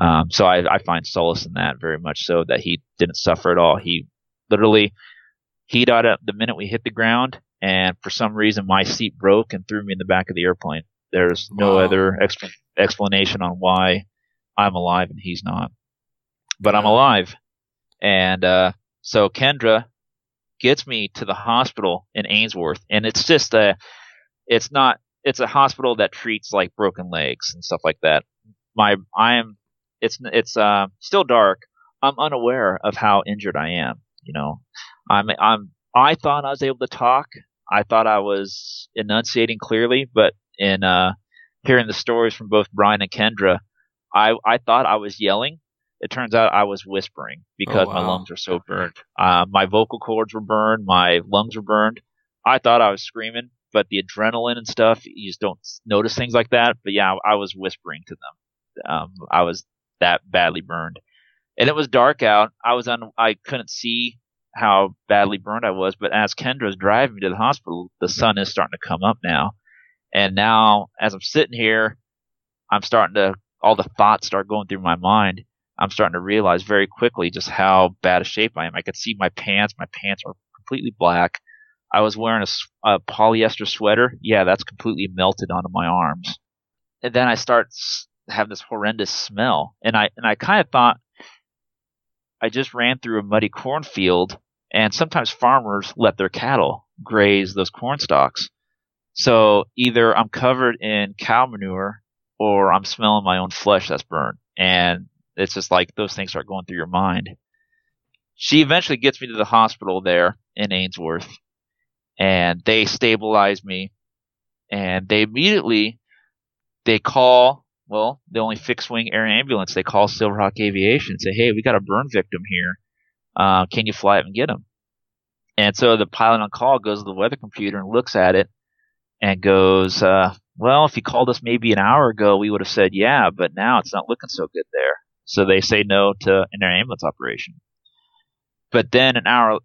Um, so I, I find solace in that very much so that he didn't suffer at all. He literally he died at the minute we hit the ground, and for some reason my seat broke and threw me in the back of the airplane. There's no Wow. other exp- explanation on why I'm alive and he's not, but I'm alive. And uh, so Kendra gets me to the hospital in Ainsworth, and it's just a, it's not, it's a hospital that treats like broken legs and stuff like that. My, I am, it's, it's uh, still dark. I'm unaware of how injured I am. You know, I'm, I'm, I thought I was able to talk. I thought I was enunciating clearly, but in uh, hearing the stories from both Brian and Kendra, I, I thought I was yelling. It turns out I was whispering because my wow. lungs are so burned. Uh, my vocal cords were burned. My lungs were burned. I thought I was screaming, but the adrenaline and stuff, you just don't notice things like that. But yeah, I was whispering to them. Um, I was that badly burned, and it was dark out. I was on. I couldn't see how badly burned I was. But as Kendra's driving me to the hospital, the sun is starting to come up now, and now as I'm sitting here, I'm starting to all the thoughts start going through my mind. I'm starting to realize very quickly just how bad a shape I am. I could see my pants. My pants are completely black. I was wearing a polyester sweater. Yeah, that's completely melted onto my arms. And then I start have this horrendous smell, and I and I kind of thought I just ran through a muddy cornfield, and sometimes farmers let their cattle graze those corn stalks. So either I'm covered in cow manure or I'm smelling my own flesh that's burned. And it's just like those things start going through your mind. She eventually gets me to the hospital there in Ainsworth and they stabilize me and they immediately they call well the only fixed wing air ambulance they call silverhawk aviation and say hey we got a burn victim here. Uh, can you fly up and get him? And so the pilot on call goes to the weather computer and looks at it and goes uh, well if you called us maybe an hour ago we would have said yeah but now it's not looking so good there so they say no to an air ambulance operation but then an hour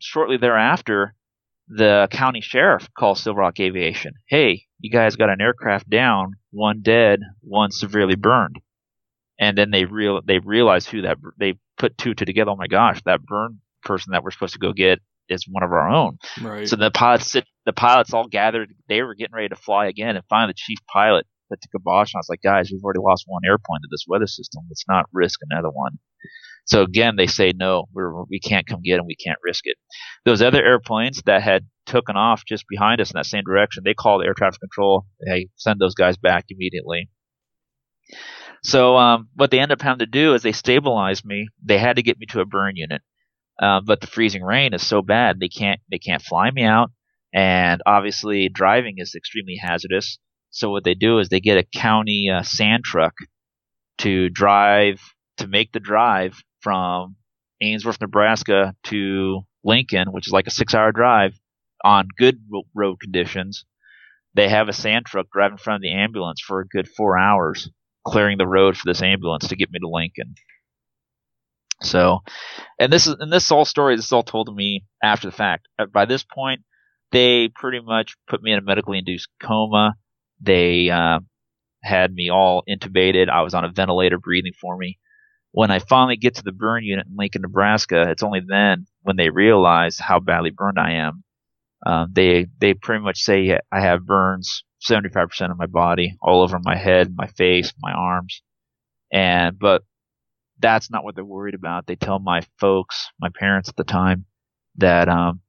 shortly thereafter the county sheriff calls Silverhawk Aviation. Hey, you guys got an aircraft down, one dead, one severely burned. And then they real they realize who that they put two two together. Oh my gosh, that burned person that we're supposed to go get is one of our own. Right. So the pilots sit, the pilots all gathered. They were getting ready to fly again, and finally the chief pilot the kibosh. And I was like, guys, we've already lost one airplane to this weather system. Let's not risk another one. So again, they say no, we're, we can't come get them. We can't risk it. Those other airplanes that had taken off just behind us in that same direction, they called air traffic control. Hey, send those guys back immediately. So um, what they end up having to do is they stabilized me. They had to get me to a burn unit, uh, but the freezing rain is so bad they can't they can't fly me out, and obviously driving is extremely hazardous. So what they do is they get a county uh, sand truck to drive to make the drive from Ainsworth, Nebraska to Lincoln, which is like a six-hour drive on good road conditions. They have a sand truck drive in front of the ambulance for a good four hours, clearing the road for this ambulance to get me to Lincoln. So, and this is and this whole story. This is all told to me after the fact. By this point, they pretty much put me in a medically induced coma. They uh, had me all intubated. I was on a ventilator breathing for me. When I finally get to the burn unit in Lincoln, Nebraska, it's only then when they realize how badly burned I am. Um, they they pretty much say I have burns 75% of my body, all over my head, my face, my arms, and but that's not what they're worried about. They tell my folks, my parents at the time, that um,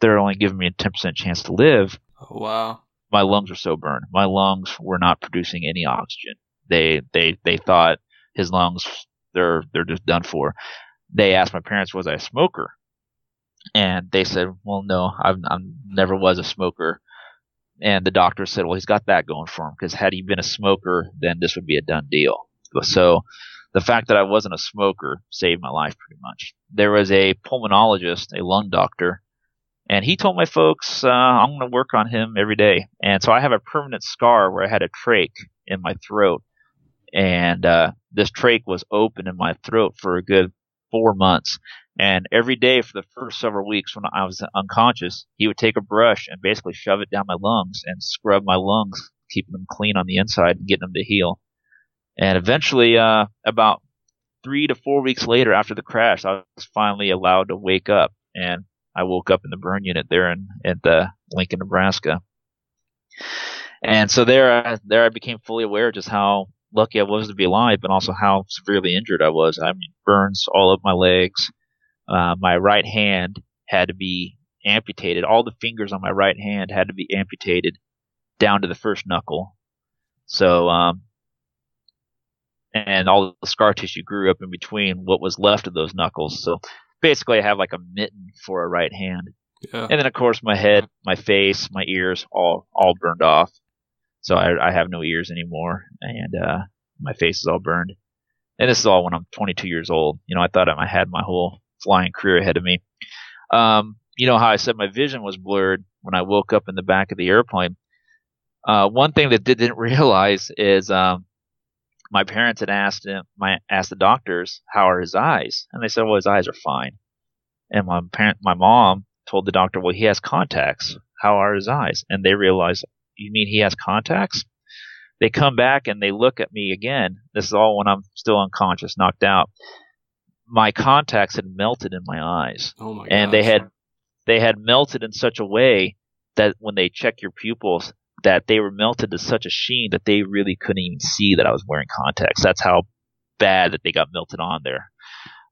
they're only giving me a 10% chance to live Oh, wow. My lungs were so burned. My lungs were not producing any oxygen. They they they thought his lungs they're they're just done for. They asked my parents was I a smoker, and they said, well, no, I've I never was a smoker. And the doctor said, well, he's got that going for him because had he been a smoker, then this would be a done deal. So the fact that I wasn't a smoker saved my life pretty much. There was a pulmonologist, a lung doctor, and he told my folks, uh, I'm going to work on him every day. And so I have a permanent scar where I had a trach in my throat. And uh, this trach was open in my throat for a good four months. And every day for the first several weeks when I was unconscious, he would take a brush and basically shove it down my lungs and scrub my lungs, keeping them clean on the inside and getting them to heal. And eventually, uh, about three to four weeks later after the crash, I was finally allowed to wake up. And I woke up in the burn unit there in, at the Lincoln, Nebraska. And so there, there I became fully aware just how lucky I was to be alive, but also how severely injured I was. I mean, burns all up my legs. Uh, my right hand had to be amputated. All the fingers on my right hand had to be amputated down to the first knuckle. So, um, and all the scar tissue grew up in between what was left of those knuckles. So basically, I have like a mitten for a right hand. Yeah. And then, of course, my head, my face, my ears, all all burned off. So I, I have no ears anymore, and uh, my face is all burned. And this is all when I'm 22 years old. You know, I thought I had my whole flying career ahead of me. Um, you know how I said my vision was blurred when I woke up in the back of the airplane. Uh, one thing that didn't [laughs] realize is um, my parents had asked him, my asked the doctors how are his eyes, and they said, well, his eyes are fine. And my parent, my mom told the doctor, well, he has contacts. How are his eyes? And they realized, you mean he has contacts? They come back and they look at me again. This is all when I'm still unconscious, knocked out. My contacts had melted in my eyes. Oh my and gosh. they had they had melted in such a way that when they check your pupils, that they were melted to such a sheen that they really couldn't even see that I was wearing contacts. That's how bad that they got melted on there.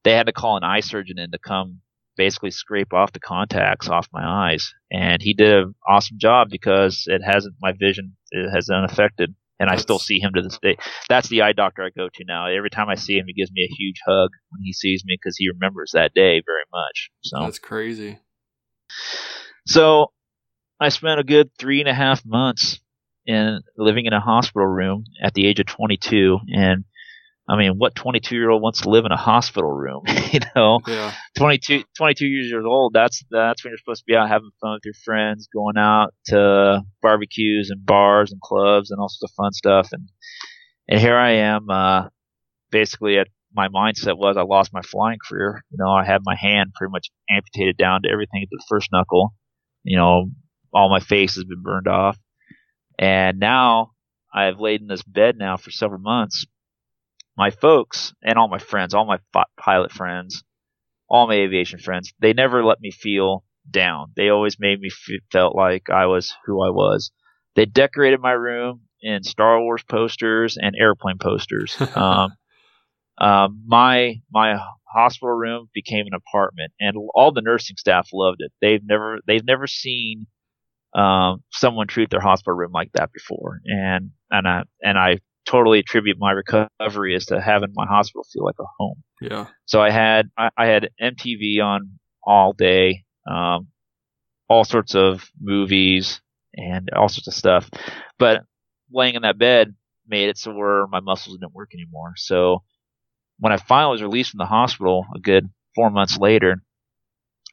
They had to call an eye surgeon in to come basically scrape off the contacts off my eyes, and he did an awesome job because it hasn't my vision it has unaffected, and I still see him to this day. That's the eye doctor I go to now. Every time I see him, he gives me a huge hug when he sees me because he remembers that day very much. So that's crazy. So I spent a good three and a half months in living in a hospital room at the age of 22, and I mean, what 22 year old wants to live in a hospital room? [laughs] you know, yeah. 22, 22 years old. That's that's when you're supposed to be out having fun with your friends, going out to barbecues and bars and clubs and all sorts of fun stuff. And and here I am, uh, basically at my mindset was I lost my flying career. You know, I had my hand pretty much amputated down to everything at the first knuckle. You know, all my face has been burned off. And now I've laid in this bed now for several months. My folks and all my friends, all my pilot friends, all my aviation friends, they never let me feel down. They always made me feel, felt like I was who I was. They decorated my room in Star Wars posters and airplane posters. [laughs] um, um, my my hospital room became an apartment, and all the nursing staff loved it. They've never they've never seen um, someone treat their hospital room like that before, and and I and I totally attribute my recovery as to having my hospital feel like a home. Yeah. So I had I, I had MTV on all day, um, all sorts of movies and all sorts of stuff, but laying in that bed made it so where my muscles didn't work anymore. So when I finally was released from the hospital, a good four months later,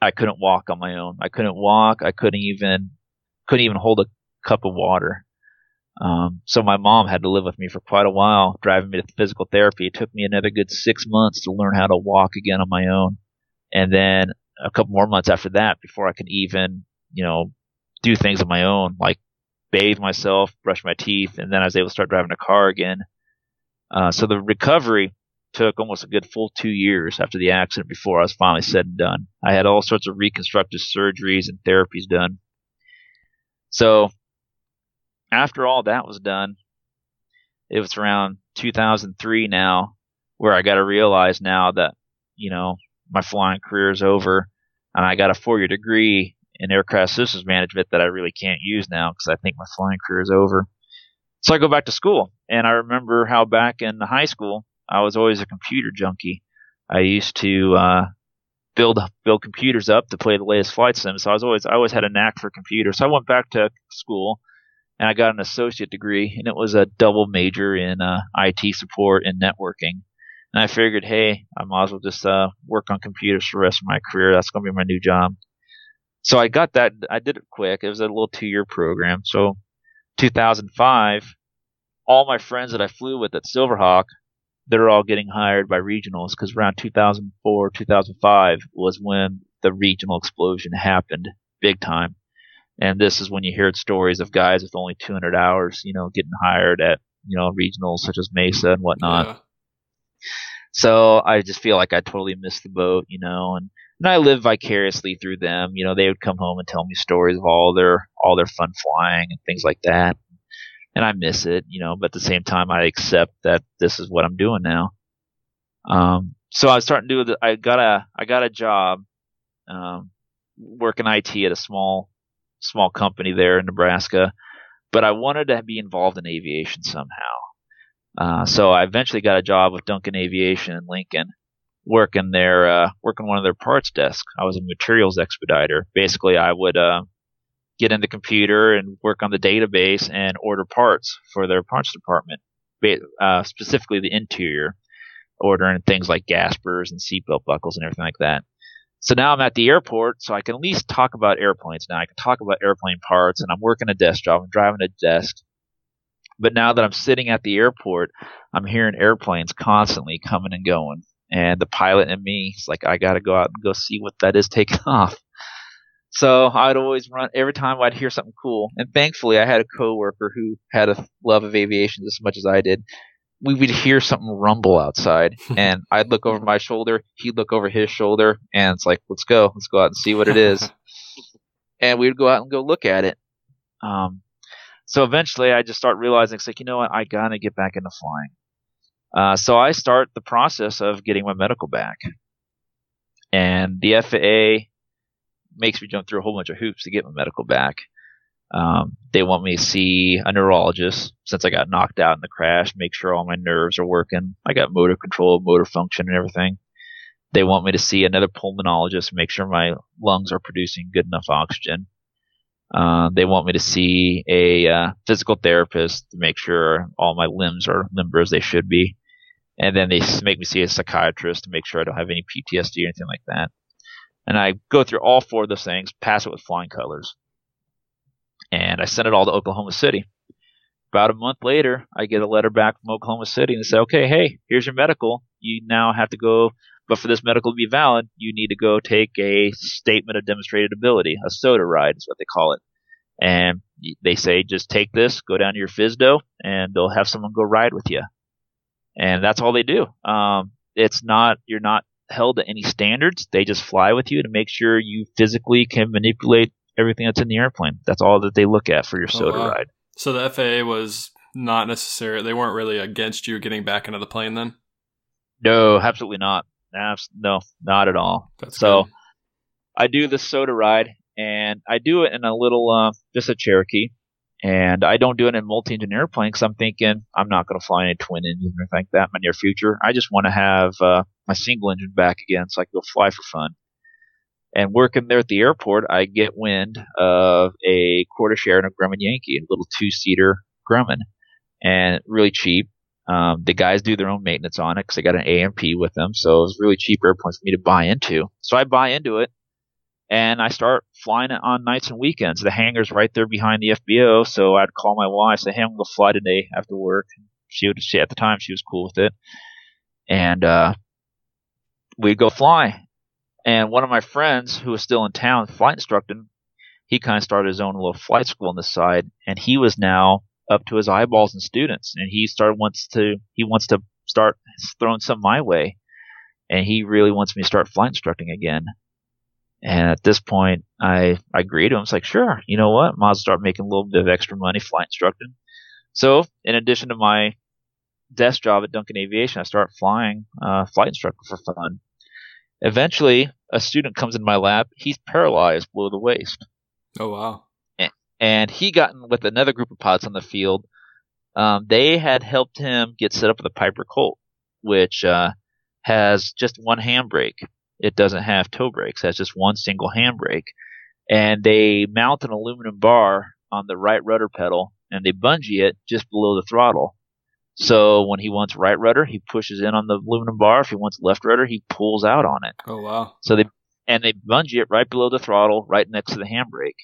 I couldn't walk on my own. I couldn't walk. I couldn't even couldn't even hold a cup of water. Um, so my mom had to live with me for quite a while, driving me to physical therapy. It took me another good six months to learn how to walk again on my own, and then a couple more months after that before I could even, you know, do things on my own, like bathe myself, brush my teeth, and then I was able to start driving a car again. Uh, so the recovery took almost a good full two years after the accident before I was finally said and done. I had all sorts of reconstructive surgeries and therapies done. So after all that was done, it was around 2003 now where I got to realize now that, you know, my flying career is over and I got a four year degree in aircraft systems management that I really can't use now because I think my flying career is over. So I go back to school and I remember how back in high school I was always a computer junkie. I used to uh, build build computers up to play the latest flight sim. So I was always I always had a knack for computers. So I went back to school and I got an associate degree, and it was a double major in uh, IT support and networking. And I figured, hey, I might as well just uh, work on computers for the rest of my career. That's going to be my new job. So I got that. I did it quick. It was a little two year program. So 2005, all my friends that I flew with at Silverhawk they're all getting hired by regionals because around 2004, 2005 was when the regional explosion happened big time. And this is when you hear stories of guys with only 200 hours, you know, getting hired at, you know, regionals such as Mesa and whatnot. Yeah. So I just feel like I totally missed the boat, you know, and, and I live vicariously through them. You know, they would come home and tell me stories of all their all their fun flying and things like that. And I miss it, you know, but at the same time I accept that this is what I'm doing now. Um, so I was starting to do the, I got a I got a job um, working IT at a small small company there in Nebraska, but I wanted to be involved in aviation somehow. Uh, so I eventually got a job with Duncan Aviation in Lincoln, working there, uh, working one of their parts desks. I was a materials expediter. Basically, I would uh, get in the computer and work on the database and order parts for their parts department, uh, specifically the interior, ordering things like gaspers and seatbelt buckles and everything like that. So now I'm at the airport, so I can at least talk about airplanes now. I can talk about airplane parts, and I'm working a desk job. I'm driving a desk. But now that I'm sitting at the airport, I'm hearing airplanes constantly coming and going. And the pilot and me, it's like, I got to go out and go see what that is taking [laughs] off. So I'd always run every time I'd hear something cool. And thankfully, I had a coworker who had a love of aviation as much as I did we would hear something rumble outside, [laughs] and I'd look over my shoulder, he'd look over his shoulder, and it's like, let's go, let's go out and see what it is. [laughs] and we'd go out and go look at it. Um, so eventually, I just start realizing, it's like, you know what, I gotta get back into flying. Uh, so I start the process of getting my medical back, and the FAA makes me jump through a whole bunch of hoops to get my medical back. Um, they want me to see a neurologist since I got knocked out in the crash, make sure all my nerves are working. I got motor control, motor function, and everything. They want me to see another pulmonologist, make sure my lungs are producing good enough oxygen. Uh, they want me to see a uh, physical therapist to make sure all my limbs are limber as they should be. And then they make me see a psychiatrist to make sure I don't have any PTSD or anything like that. And I go through all four of those things, pass it with flying colors and I sent it all to Oklahoma City. About a month later, I get a letter back from Oklahoma City and they say, okay, hey, here's your medical. You now have to go, but for this medical to be valid, you need to go take a statement of demonstrated ability, a soda ride is what they call it. And they say, just take this, go down to your FSDO, and they'll have someone go ride with you. And that's all they do. Um, it's not, you're not held to any standards. They just fly with you to make sure you physically can manipulate everything that's in the airplane. That's all that they look at for your soda oh, wow. ride. So the FAA was not necessary. they weren't really against you getting back into the plane then. No, absolutely not. No, not at all. That's so good. I do the soda ride, and I do it in a little uh, just a Cherokee, and I don't do it in multi-engine airplane because I'm thinking I'm not going to fly any twin engine or anything like that in my near future. I just want to have uh, my single engine back again so I can go fly for fun. And working there at the airport, I get wind of a quarter share in a Grumman Yankee, a little two seater Grumman, and really cheap. Um, the guys do their own maintenance on it because they got an A&P with them, so it was really cheap airplane for me to buy into. So I buy into it, and I start flying it on nights and weekends. The hangar's right there behind the FBO, so I'd call my wife, say, "Hey, I'm gonna fly today after work." She would, she at the time, she was cool with it, and uh, we'd go fly. And one of my friends who was still in town, flight instructing, he kind of started his own little flight school on the side, and he was now up to his eyeballs in students, and he started wants to he wants to start throwing some my way, and he really wants me to start flight instructing again. And at this point, I I agreed to him. It's like, sure, you know what? Might start making a little bit of extra money flight instructing. So, in addition to my desk job at Duncan Aviation, I start flying uh, flight instructor for fun. Eventually, a student comes in my lab. He's paralyzed below the waist. Oh wow! And, he got in with another group of pilots on the field. Um, they had helped him get set up with a Piper Colt, which uh, has just one handbrake. It doesn't have toe brakes. It has just one single handbrake. And they mount an aluminum bar on the right rudder pedal, and they bungee it just below the throttle. So when he wants right rudder, he pushes in on the aluminum bar. If he wants left rudder, he pulls out on it. Oh wow! So they and they bungee it right below the throttle, right next to the handbrake.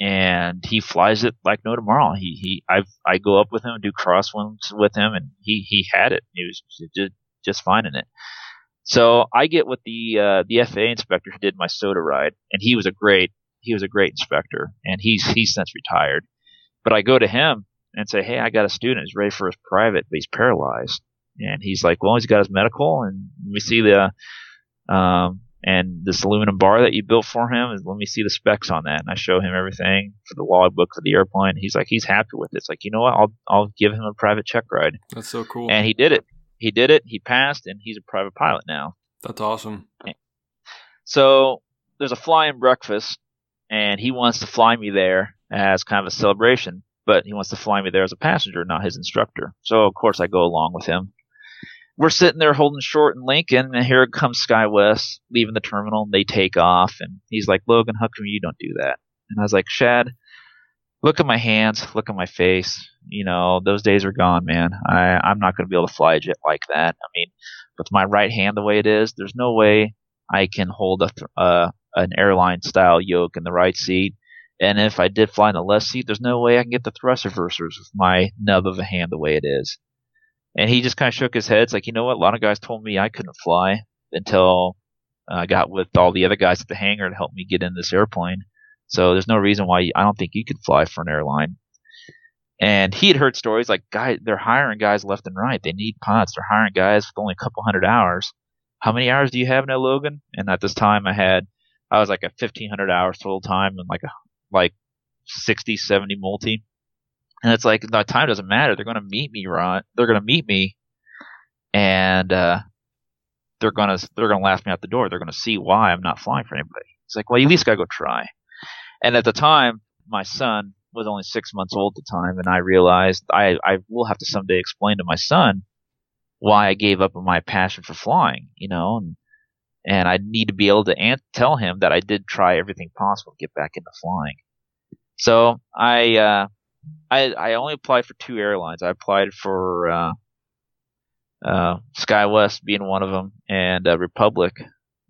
and he flies it like no tomorrow. He he I I go up with him and do crosswinds with him, and he he had it. He was just just fine in it. So I get with the uh, the FAA inspector who did my soda ride, and he was a great he was a great inspector, and he's he's since retired. But I go to him and say, hey, I got a student who's ready for his private, but he's paralyzed, and he's like, well, he's got his medical, and we see the um, and this aluminum bar that you built for him is let me see the specs on that. And i show him everything for the logbook for the airplane he's like he's happy with it. It's like you know what? I'll i'll give him a private check ride. That's so cool. And he did it he did it he passed and he's a private pilot now that's awesome so there's a flying breakfast and he wants to fly me there as kind of a celebration but he wants to fly me there as a passenger not his instructor so of course i go along with him we're sitting there holding short in Lincoln, and here comes SkyWest leaving the terminal, and they take off. And he's like, Logan, how come you don't do that? And I was like, Shad, look at my hands, look at my face. You know, those days are gone, man. I, I'm not going to be able to fly a jet like that. I mean, with my right hand the way it is, there's no way I can hold a th- uh, an airline style yoke in the right seat. And if I did fly in the left seat, there's no way I can get the thrust reversers with my nub of a hand the way it is. And he just kind of shook his head. It's like, you know what? A lot of guys told me I couldn't fly until I got with all the other guys at the hangar to help me get in this airplane. So there's no reason why I don't think you could fly for an airline. And he had heard stories like, guys, they're hiring guys left and right. They need pilots. They're hiring guys with only a couple hundred hours. How many hours do you have now, Logan? And at this time, I had, I was like a 1500 hours total time and like a, like 60, 70 multi. And it's like the time doesn't matter. They're going to meet me, Ron. They're going to meet me, and uh, they're to they're to laugh me out the door. They're to see why I'm not flying for anybody. It's like, well, you at least got to go try. And at the time, my son was only six months old at the time, and I realized I I will have to someday explain to my son why I gave up on my passion for flying. You know, and and I need to be able to an- tell him that I did try everything possible to get back into flying. So I. Uh, I I only applied for two airlines. I applied for uh, uh, SkyWest being one of them, and uh, Republic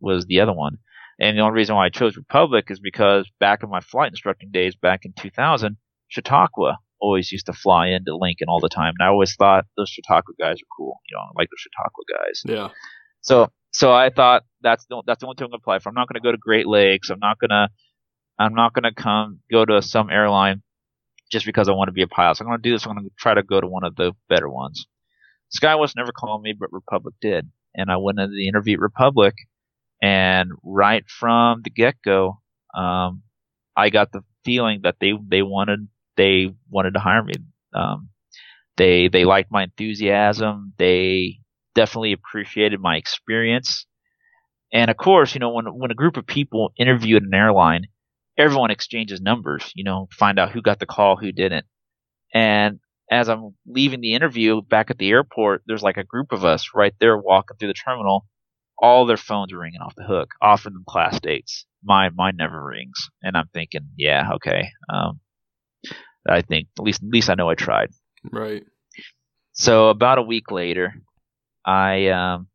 was the other one. And the only reason why I chose Republic is because back in my flight instructing days, back in 2000, Chautauqua always used to fly into Lincoln all the time, and I always thought those Chautauqua guys are cool. You know, I like the Chautauqua guys. Yeah. So so I thought that's the that's the only thing I'm gonna apply for. I'm not gonna go to Great Lakes. I'm not gonna I'm not gonna come go to some airline just because I want to be a pilot. So I'm going to do this. I'm going to try to go to one of the better ones. SkyWest never called me, but Republic did. And I went into the interview at Republic, and right from the get go, um, I got the feeling that they they wanted they wanted to hire me. Um, they they liked my enthusiasm. They definitely appreciated my experience. And of course, you know, when when a group of people interview at an airline, everyone exchanges numbers, you know, find out who got the call, who didn't. And as I'm leaving the interview back at the airport, there's like a group of us right there walking through the terminal. All their phones are ringing off the hook, offering them class dates. Mine, mine never rings, and I'm thinking, yeah, okay. Um, I think at least, at least I know I tried. Right. So about a week later, I um,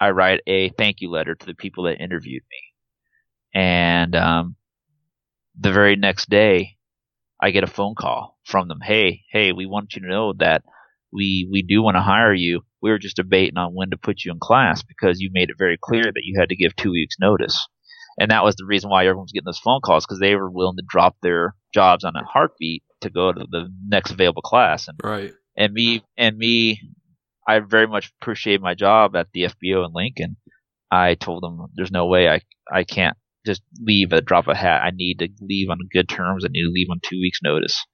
I write a thank you letter to the people that interviewed me, and um, the very next day, I get a phone call from them. Hey, hey, we want you to know that we we do want to hire you. We were just debating on when to put you in class because you made it very clear that you had to give two weeks notice. And that was the reason why everyone was getting those phone calls because they were willing to drop their jobs on a heartbeat to go to the next available class. And right. And me and me, I very much appreciate my job at the FBO in Lincoln. I told them there's no way I I can't just leave a drop of a hat. I need to leave on good terms. I need to leave on two weeks' notice.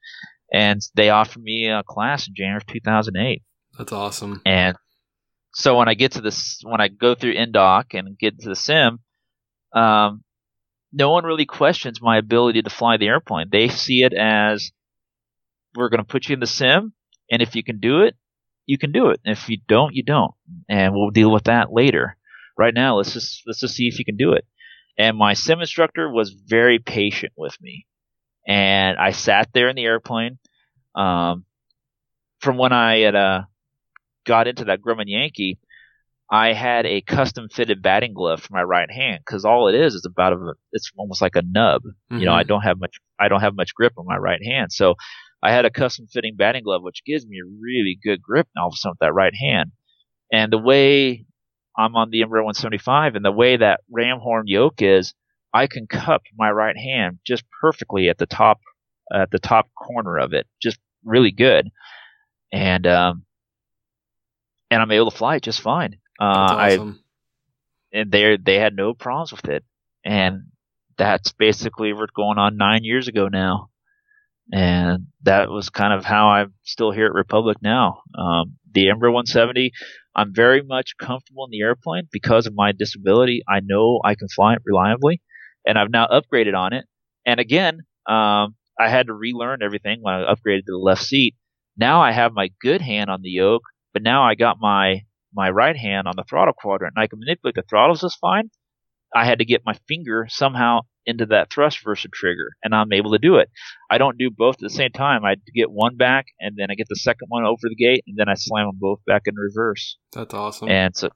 And they offered me a class in January of 2008. That's awesome. And so when I get to this, when I go through indoc and get to the sim, um, no one really questions my ability to fly the airplane. They see it as we're going to put you in the sim, and if you can do it, you can do it. And if you don't, you don't, and we'll deal with that later. Right now, let's just let's just see if you can do it. And my sim instructor was very patient with me. And I sat there in the airplane. Um, from when I had uh, got into that Grumman Yankee, I had a custom fitted batting glove for my right hand because all it is is about a it's almost like a nub. Mm-hmm. You know, I mm-hmm. don't have much I don't have much grip on my right hand, so I had a custom fitting batting glove which gives me a really good grip all of a sudden with that right hand. And the way I'm on the Embraer 175 and the way that ram horn yoke is, I can cup my right hand just perfectly at the top at the top corner of it, just really good. And um, and I'm able to fly it just fine. Uh, awesome. I and they they had no problems with it, and that's basically what's going on nine years ago now, and that was kind of how I'm still here at Republic now. Um, the Embraer 170, I'm very much comfortable in the airplane because of my disability. I know I can fly it reliably, and I've now upgraded on it. And again, um, I had to relearn everything when I upgraded to the left seat. Now I have my good hand on the yoke, but now I got my my right hand on the throttle quadrant and I can manipulate the throttles just fine. I had to get my finger somehow into that thrust reverser trigger, and I'm able to do it. I don't do both at the same time. I get one back, and then I get the second one over the gate, and then I slam them both back in reverse. That's awesome. And so,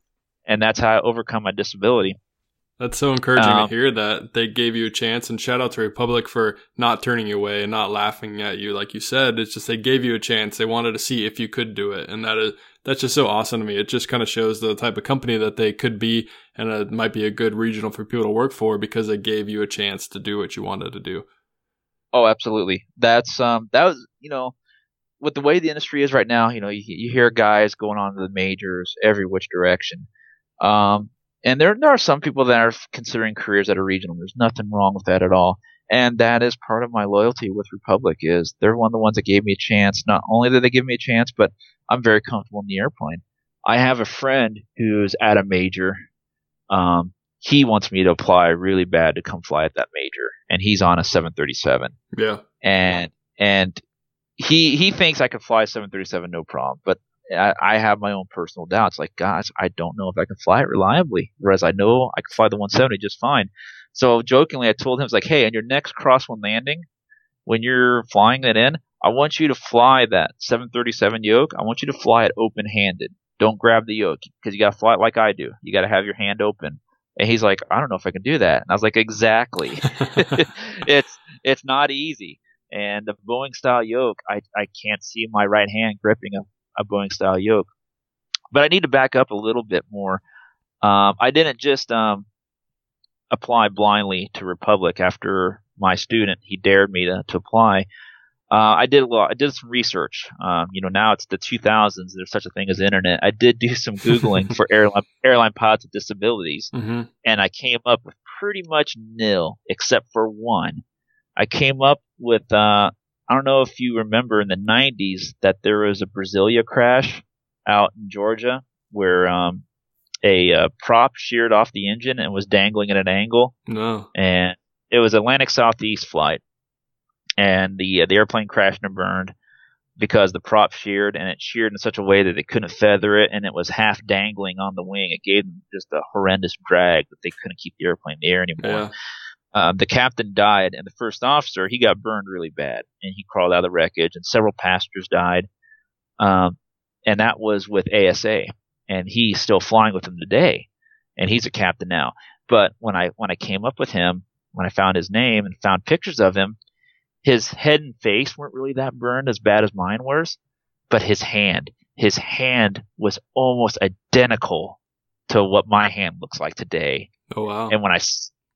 and that's how I overcome my disability. That's so encouraging um, to hear that they gave you a chance. And shout out to Republic for not turning you away and not laughing at you, like you said. It's just they gave you a chance. They wanted to see if you could do it, and that is that's just so awesome to me. It just kind of shows the type of company that they could be, and it might be a good regional for people to work for because they gave you a chance to do what you wanted to do. Oh, absolutely. That's um that was you know with the way the industry is right now. You know, you, you hear guys going on to the majors every which direction. Um, and there, there are some people that are considering careers at a regional. There's nothing wrong with that at all. And that is part of my loyalty with Republic is they're one of the ones that gave me a chance. Not only did they give me a chance, but I'm very comfortable in the airplane. I have a friend who's at a major. Um, he wants me to apply really bad to come fly at that major, and he's on a 737. Yeah. And and he he thinks I could fly a 737 no problem, but I, I, have my own personal doubts. Like, guys, I don't know if I can fly it reliably. Whereas I know I can fly the 170 just fine. So jokingly, I told him, I was like, hey, on your next crosswind landing, when you're flying that in, I want you to fly that 737 yoke. I want you to fly it open handed. Don't grab the yoke because you got to fly it like I do. You got to have your hand open. And he's like, I don't know if I can do that. And I was like, exactly. [laughs] [laughs] it's it's not easy. And the Boeing style yoke, I I can't see my right hand gripping a a Boeing style yoke. But I need to back up a little bit more. Um, I didn't just um, apply blindly to Republic after my student he dared me to, to apply. Uh, I did a lot. I did some research. Um, you know, now it's the 2000s. There's such a thing as internet. I did do some googling [laughs] for airline airline pilots with disabilities, mm-hmm. and I came up with pretty much nil, except for one. I came up with uh, I don't know if you remember in the 90s that there was a Brasilia crash out in Georgia where um, a uh, prop sheared off the engine and was dangling at an angle. No. And it was Atlantic Southeast flight, and the uh, the airplane crashed and burned because the prop sheared and it sheared in such a way that they couldn't feather it and it was half dangling on the wing. It gave them just a horrendous drag that they couldn't keep the airplane in the air anymore. Yeah. Um, the captain died, and the first officer he got burned really bad, and he crawled out of the wreckage, and several passengers died. Um, and that was with ASA, and he's still flying with them today, and he's a captain now. But when I when I came up with him, when I found his name and found pictures of him, his head and face weren't really that burned as bad as mine was, but his hand, his hand was almost identical to what my hand looks like today. Oh wow! And when I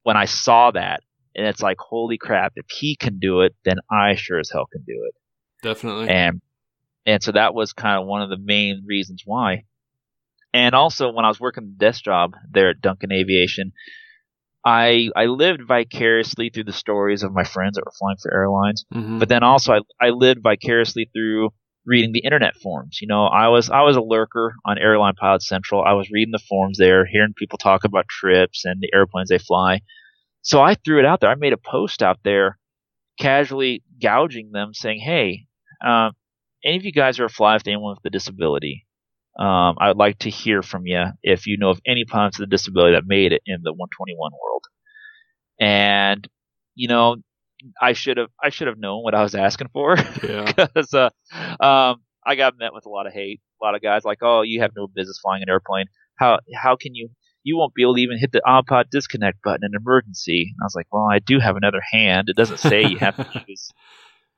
when I saw that, and it's like, holy crap! If he can do it, then I sure as hell can do it. Definitely. And and so that was kind of one of the main reasons why. And also, when I was working the desk job there at Duncan Aviation, I I lived vicariously through the stories of my friends that were flying for airlines, mm-hmm. but then also I I lived vicariously through reading the internet forums. You know, I was I was a lurker on Airline Pilot Central. I was reading the forums there, hearing people talk about trips and the airplanes they fly. So I threw it out there. I made a post out there, casually gouging them, saying, "Hey, uh, any of you guys are a fly with anyone with a disability? Um, I would like to hear from you if you know of any pilots with a disability that made it in the 121 world." And you know, I should have I should have known what I was asking for [laughs] because uh, um, I got met with a lot of hate. A lot of guys like, "Oh, you have no business flying an airplane." how how can you you won't be able to even hit the autopilot disconnect button in emergency. And I was like, well, I do have another hand. It doesn't say you have to [laughs] use.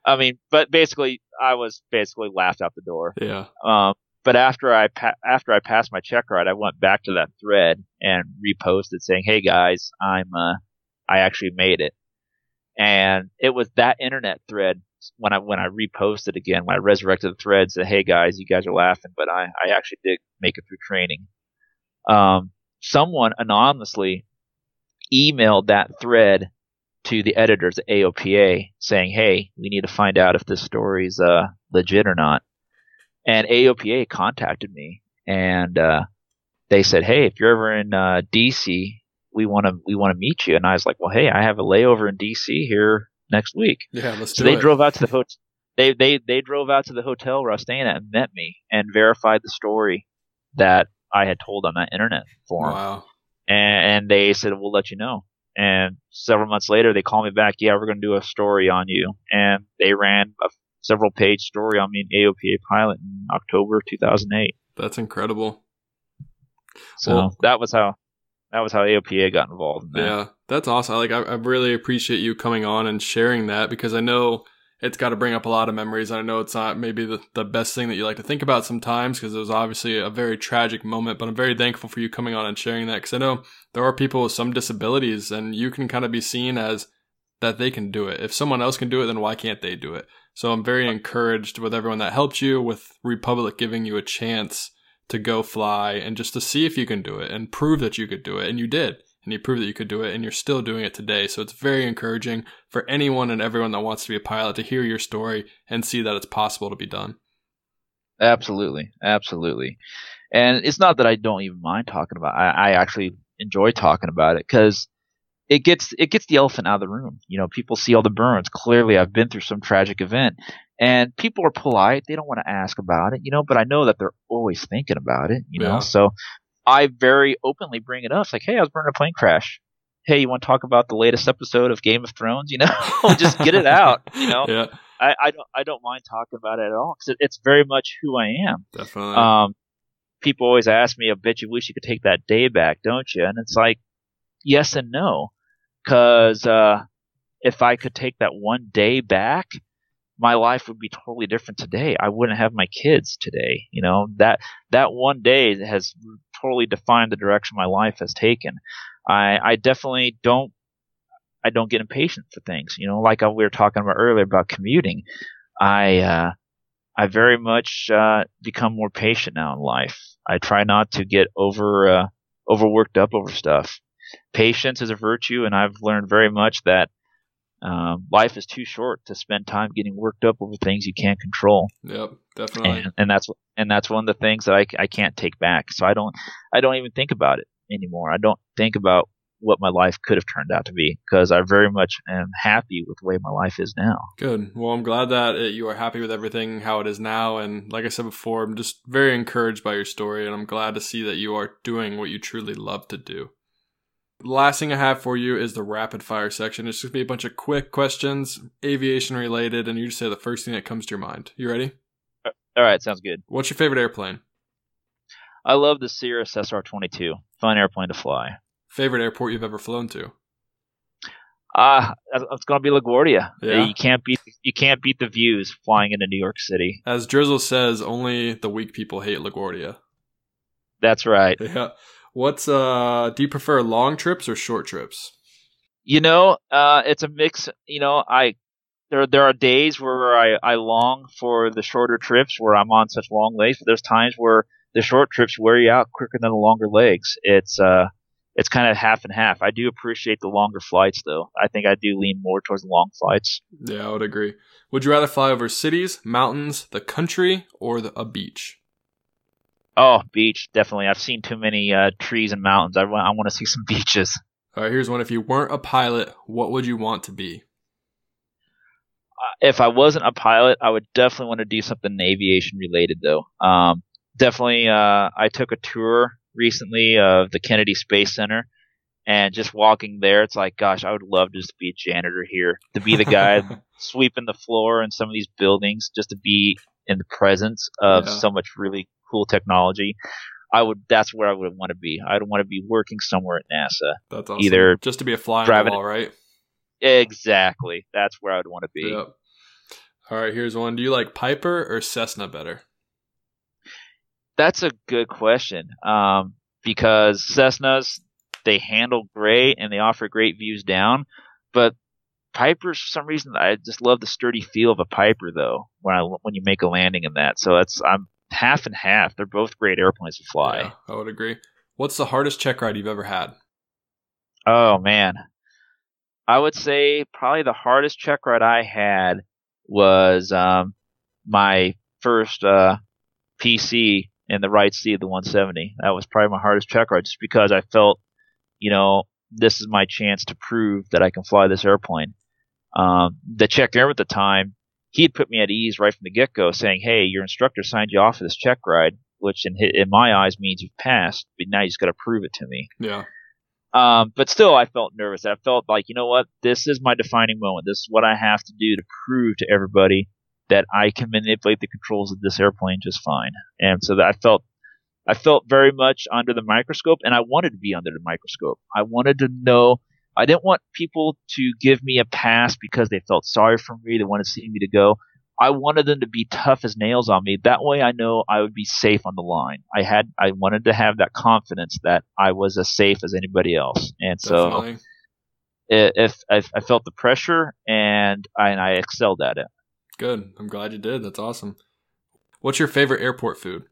I mean, but basically, I was basically laughed out the door. Yeah. Um, but after I pa- after I passed my check ride, I went back to that thread and reposted saying, "Hey guys, I'm uh, I actually made it." And it was that internet thread when I when I reposted again, when I resurrected the thread, said, "Hey guys, you guys are laughing, but I I actually did make it through training." Um, someone anonymously emailed that thread to the editors at AOPA saying, "Hey, we need to find out if this story's uh, legit or not." And AOPA contacted me, and uh, they said, "Hey, if you're ever in uh, DC, we want to we want to meet you." And I was like, "Well, hey, I have a layover in DC here next week." Yeah, let's So do they it. drove out to the [laughs] hotel. They they they drove out to the hotel where I was staying at and met me and verified the story that I had told on that internet forum Wow. and, and they said we'll let you know. And several months later, they called me back. Yeah, we're going to do a story on you, and they ran a several page story on me in AOPA pilot in October 2008. That's incredible. So Well- that was how that was how AOPA got involved. In that. Yeah, that's awesome. Like, I, I really appreciate you coming on and sharing that because I know it's got to bring up a lot of memories. And I know it's not maybe the, the best thing that you like to think about sometimes because it was obviously a very tragic moment. But I'm very thankful for you coming on and sharing that because I know there are people with some disabilities and you can kind of be seen as that they can do it. If someone else can do it, then why can't they do it? So I'm very encouraged with everyone that helped you, with Republic giving you a chance to go fly and just to see if you can do it and prove that you could do it. And you did. And you proved that you could do it and you're still doing it today. So it's very encouraging for anyone and everyone that wants to be a pilot to hear your story and see that it's possible to be done. Absolutely, absolutely. And it's not that I don't even mind talking about. It. I, I actually enjoy talking about it because it gets it gets the elephant out of the room. You know, people see all the burns. Clearly, I've been through some tragic event, and people are polite. They don't want to ask about it. You know, but I know that they're always thinking about it. You Yeah. know, so I very openly bring it up. It's like, hey, I was burned a plane crash. Hey, you want to talk about the latest episode of Game of Thrones? [laughs] You know, [laughs] just get it out. You know, Yeah, I, I don't I don't mind talking about it at all because it, it's very much who I am. definitely. Um, people always ask me, "I bet you wish you could take that day back, don't you?" And it's like, yes and no, because uh, if I could take that one day back, my life would be totally different today. I wouldn't have my kids today. You know that that one day has totally defined the direction my life has taken. I I definitely don't. I don't get impatient for things, you know, like uh, we were talking about earlier about commuting. I uh, I very much uh, become more patient now in life. I try not to get over uh, overworked up over stuff. Patience is a virtue, and I've learned very much that um, life is too short to spend time getting worked up over things you can't control, yep, definitely. and, and that's and that's one of the things that I, I can't take back. So I don't I don't even think about it anymore. I don't think about what my life could have turned out to be because I very much am happy with the way my life is now. Good. Well, I'm glad that it, you are happy with everything how it is now. And like I said before, I'm just very encouraged by your story, and I'm glad to see that you are doing what you truly love to do. Last thing I have for you is the rapid fire section. It's just gonna be a bunch of quick questions, aviation related, and you just say the first thing that comes to your mind. You ready? All right, sounds good. What's your favorite airplane? I love the Cirrus SR22. Fun airplane to fly. Favorite airport you've ever flown to? Ah, it's gonna be LaGuardia. Yeah. You can't beat you can't beat the views flying into New York City. As Drizzle says, only the weak people hate LaGuardia. That's right. [laughs] Yeah. What's uh? Do you prefer long trips or short trips? You know, uh, it's a mix. You know, I there there are days where I I long for the shorter trips where I'm on such long legs. But there's times where the short trips wear you out quicker than the longer legs. It's uh it's kind of half and half. I do appreciate the longer flights though. I think I do lean more towards the long flights. Yeah, I would agree. Would you rather fly over cities, mountains, the country, or the, a beach? Oh, beach definitely. I've seen too many uh, trees and mountains. I want I want to see [laughs] some beaches. All right, here's one. If you weren't a pilot, what would you want to be? if I wasn't a pilot, I would definitely want to do something aviation related though. Um, definitely, uh, I took a tour recently of the Kennedy Space Center, and just walking there, it's like, gosh, I would love to just to be a janitor here, to be the guy [laughs] sweeping the floor in some of these buildings, just to be in the presence of Yeah. so much really cool technology. I would. That's where I would want to be. I'd want to be working somewhere at NASA. That's awesome. Either just to be a fly on driving the wall, right? Exactly. That's where I'd want to be. Yep. All right, here's one. Do you like Piper or Cessna better? That's a good question. Um, because Cessnas they handle great and they offer great views down, but Pipers for some reason I just love the sturdy feel of a Piper though when I when you make a landing in that. So that's I'm half and half. They're both great airplanes to fly. Yeah, I would agree. What's the hardest check ride you've ever had? Oh man, I would say probably the hardest check ride I had was um, my first uh, PC in the right seat of the 170. That was probably my hardest check ride, just because I felt, you know, this is my chance to prove that I can fly this airplane. Um, the check air at the time, he had put me at ease right from the get go, saying, "Hey, your instructor signed you off for this check ride, which in in my eyes means you've passed, but now you just got to prove it to me." Yeah. Um, but still, I felt nervous. I felt like, you know what? This is my defining moment. This is what I have to do to prove to everybody that I can manipulate the controls of this airplane just fine. And so that I felt, I felt very much under the microscope, and I wanted to be under the microscope. I wanted to know. I didn't want people to give me a pass because they felt sorry for me. They wanted to see me to go. I wanted them to be tough as nails on me. That way I know I would be safe on the line. I had I wanted to have that confidence that I was as safe as anybody else. And so if, if I felt the pressure and I, and I excelled at it. Good. I'm glad you did. That's awesome. What's your favorite airport food?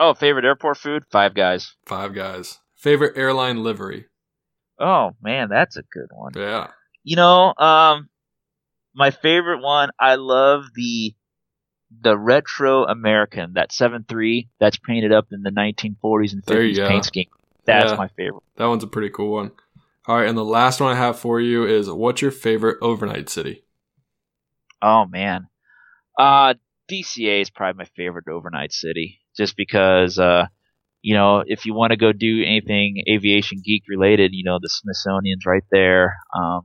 Oh, favorite airport food? Five Guys. Five guys. Favorite airline livery? Oh man, that's a good one. Yeah. You know, um, my favorite one. I love the the retro American that seven three that's painted up in the 1940s and There you 50s paint scheme. That's Yeah. my favorite. That one's a pretty cool one. All right, and the last one I have for you is what's your favorite overnight city? Oh man, uh, DCA is probably my favorite overnight city, just because uh, you know if you want to go do anything aviation geek related, you know the Smithsonian's right there. Um,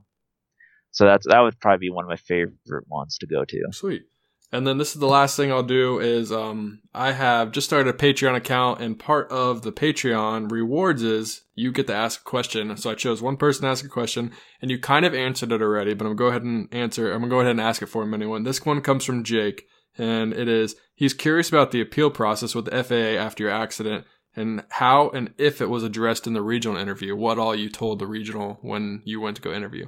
so that's that would probably be one of my favorite ones to go to. Sweet. And then this is the last thing I'll do is um, I have just started a Patreon account, and part of the Patreon rewards is you get to ask a question. So I chose one person to ask a question, and you kind of answered it already, but I'm gonna go ahead and answer. I'm gonna go ahead and ask it for him anyone. This one comes from Jake, and it is he's curious about the appeal process with the FAA after your accident and how and if it was addressed in the regional interview. What all you told the regional when you went to go interview.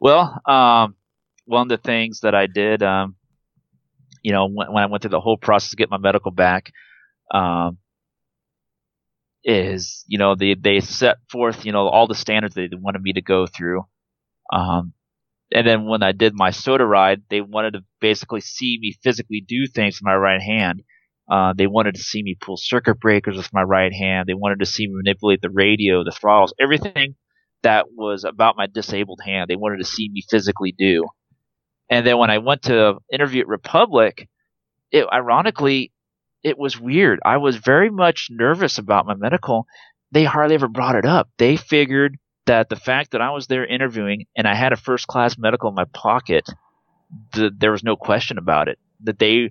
Well, um, one of the things that I did, um, you know, when, when I went through the whole process to get my medical back, um, is you know they they set forth you know all the standards they wanted me to go through, um, and then when I did my SODA ride, they wanted to basically see me physically do things with my right hand. Uh, they wanted to see me pull circuit breakers with my right hand. They wanted to see me manipulate the radio, the throttles, everything that was about my disabled hand. They wanted to see me physically do. And then when I went to interview at Republic, it ironically it was weird. I was very much nervous about my medical. They hardly ever brought it up. They figured that the fact that I was there interviewing and I had a first class medical in my pocket, th- there was no question about it. That they,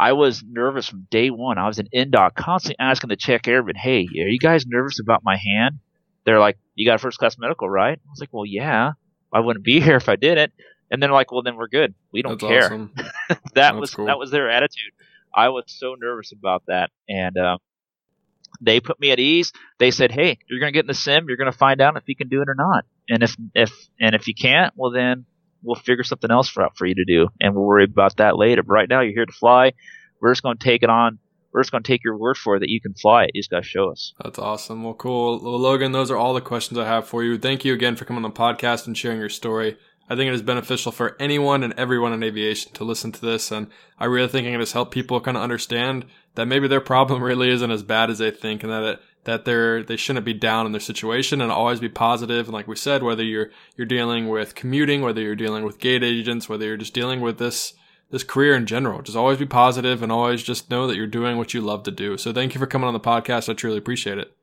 I was nervous from day one. I was in indoc, constantly asking the check airman, "Hey, are you guys nervous about my hand?" They're like, "You got a first class medical, right?" I was like, "Well, yeah. I wouldn't be [laughs] here if I didn't." And they're like, "Well, then we're good. We don't That's care." awesome. [laughs] that That's was cool. that was their attitude. I was so nervous about that, and uh, they put me at ease. They said, "Hey, you're gonna get in the sim. You're gonna find out if you can do it or not. And if if and if you can't, well then we'll figure something else for for you to do, and we'll worry about that later. But right now, you're here to fly. We're just gonna take it on. We're just gonna take your word for it that you can fly it. You just gotta show us." That's awesome. Well, cool. Well, Logan, those are all the questions I have for you. Thank you again for coming on the podcast and sharing your story. I think it is beneficial for anyone and everyone in aviation to listen to this. And I really think it has helped people kind of understand that maybe their problem [laughs] really isn't as bad as they think and that it, that they're, they shouldn't be down in their situation and always be positive. And like we said, whether you're, you're dealing with commuting, whether you're dealing with gate agents, whether you're just dealing with this, this career in general, just always be positive and always just know that you're doing what you love to do. So thank you for coming on the podcast. I truly appreciate it.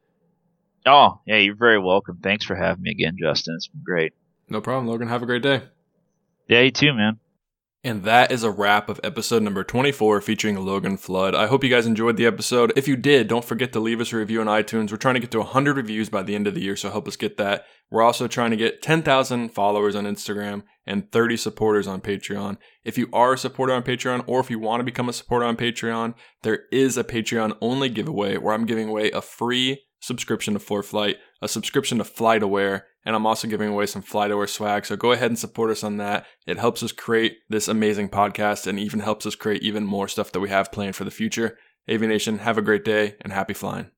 Oh, yeah, you're very welcome. Thanks for having me again, Justin. It's been great. No problem, Logan. Have a great day. Yeah, you too, man. And that is a wrap of episode number 24 featuring Logan Flood. I hope you guys enjoyed the episode. If you did, don't forget to leave us a review on iTunes. We're trying to get to 100 reviews by the end of the year, so help us get that. We're also trying to get 10,000 followers on Instagram and 30 supporters on Patreon. If you are a supporter on Patreon or if you want to become a supporter on Patreon, there is a Patreon only giveaway where I'm giving away a free subscription to ForeFlight, a subscription to FlightAware, and I'm also giving away some FlightAware swag. So go ahead and support us on that. It helps us create this amazing podcast and even helps us create even more stuff that we have planned for the future. Aviation, have a great day and happy flying.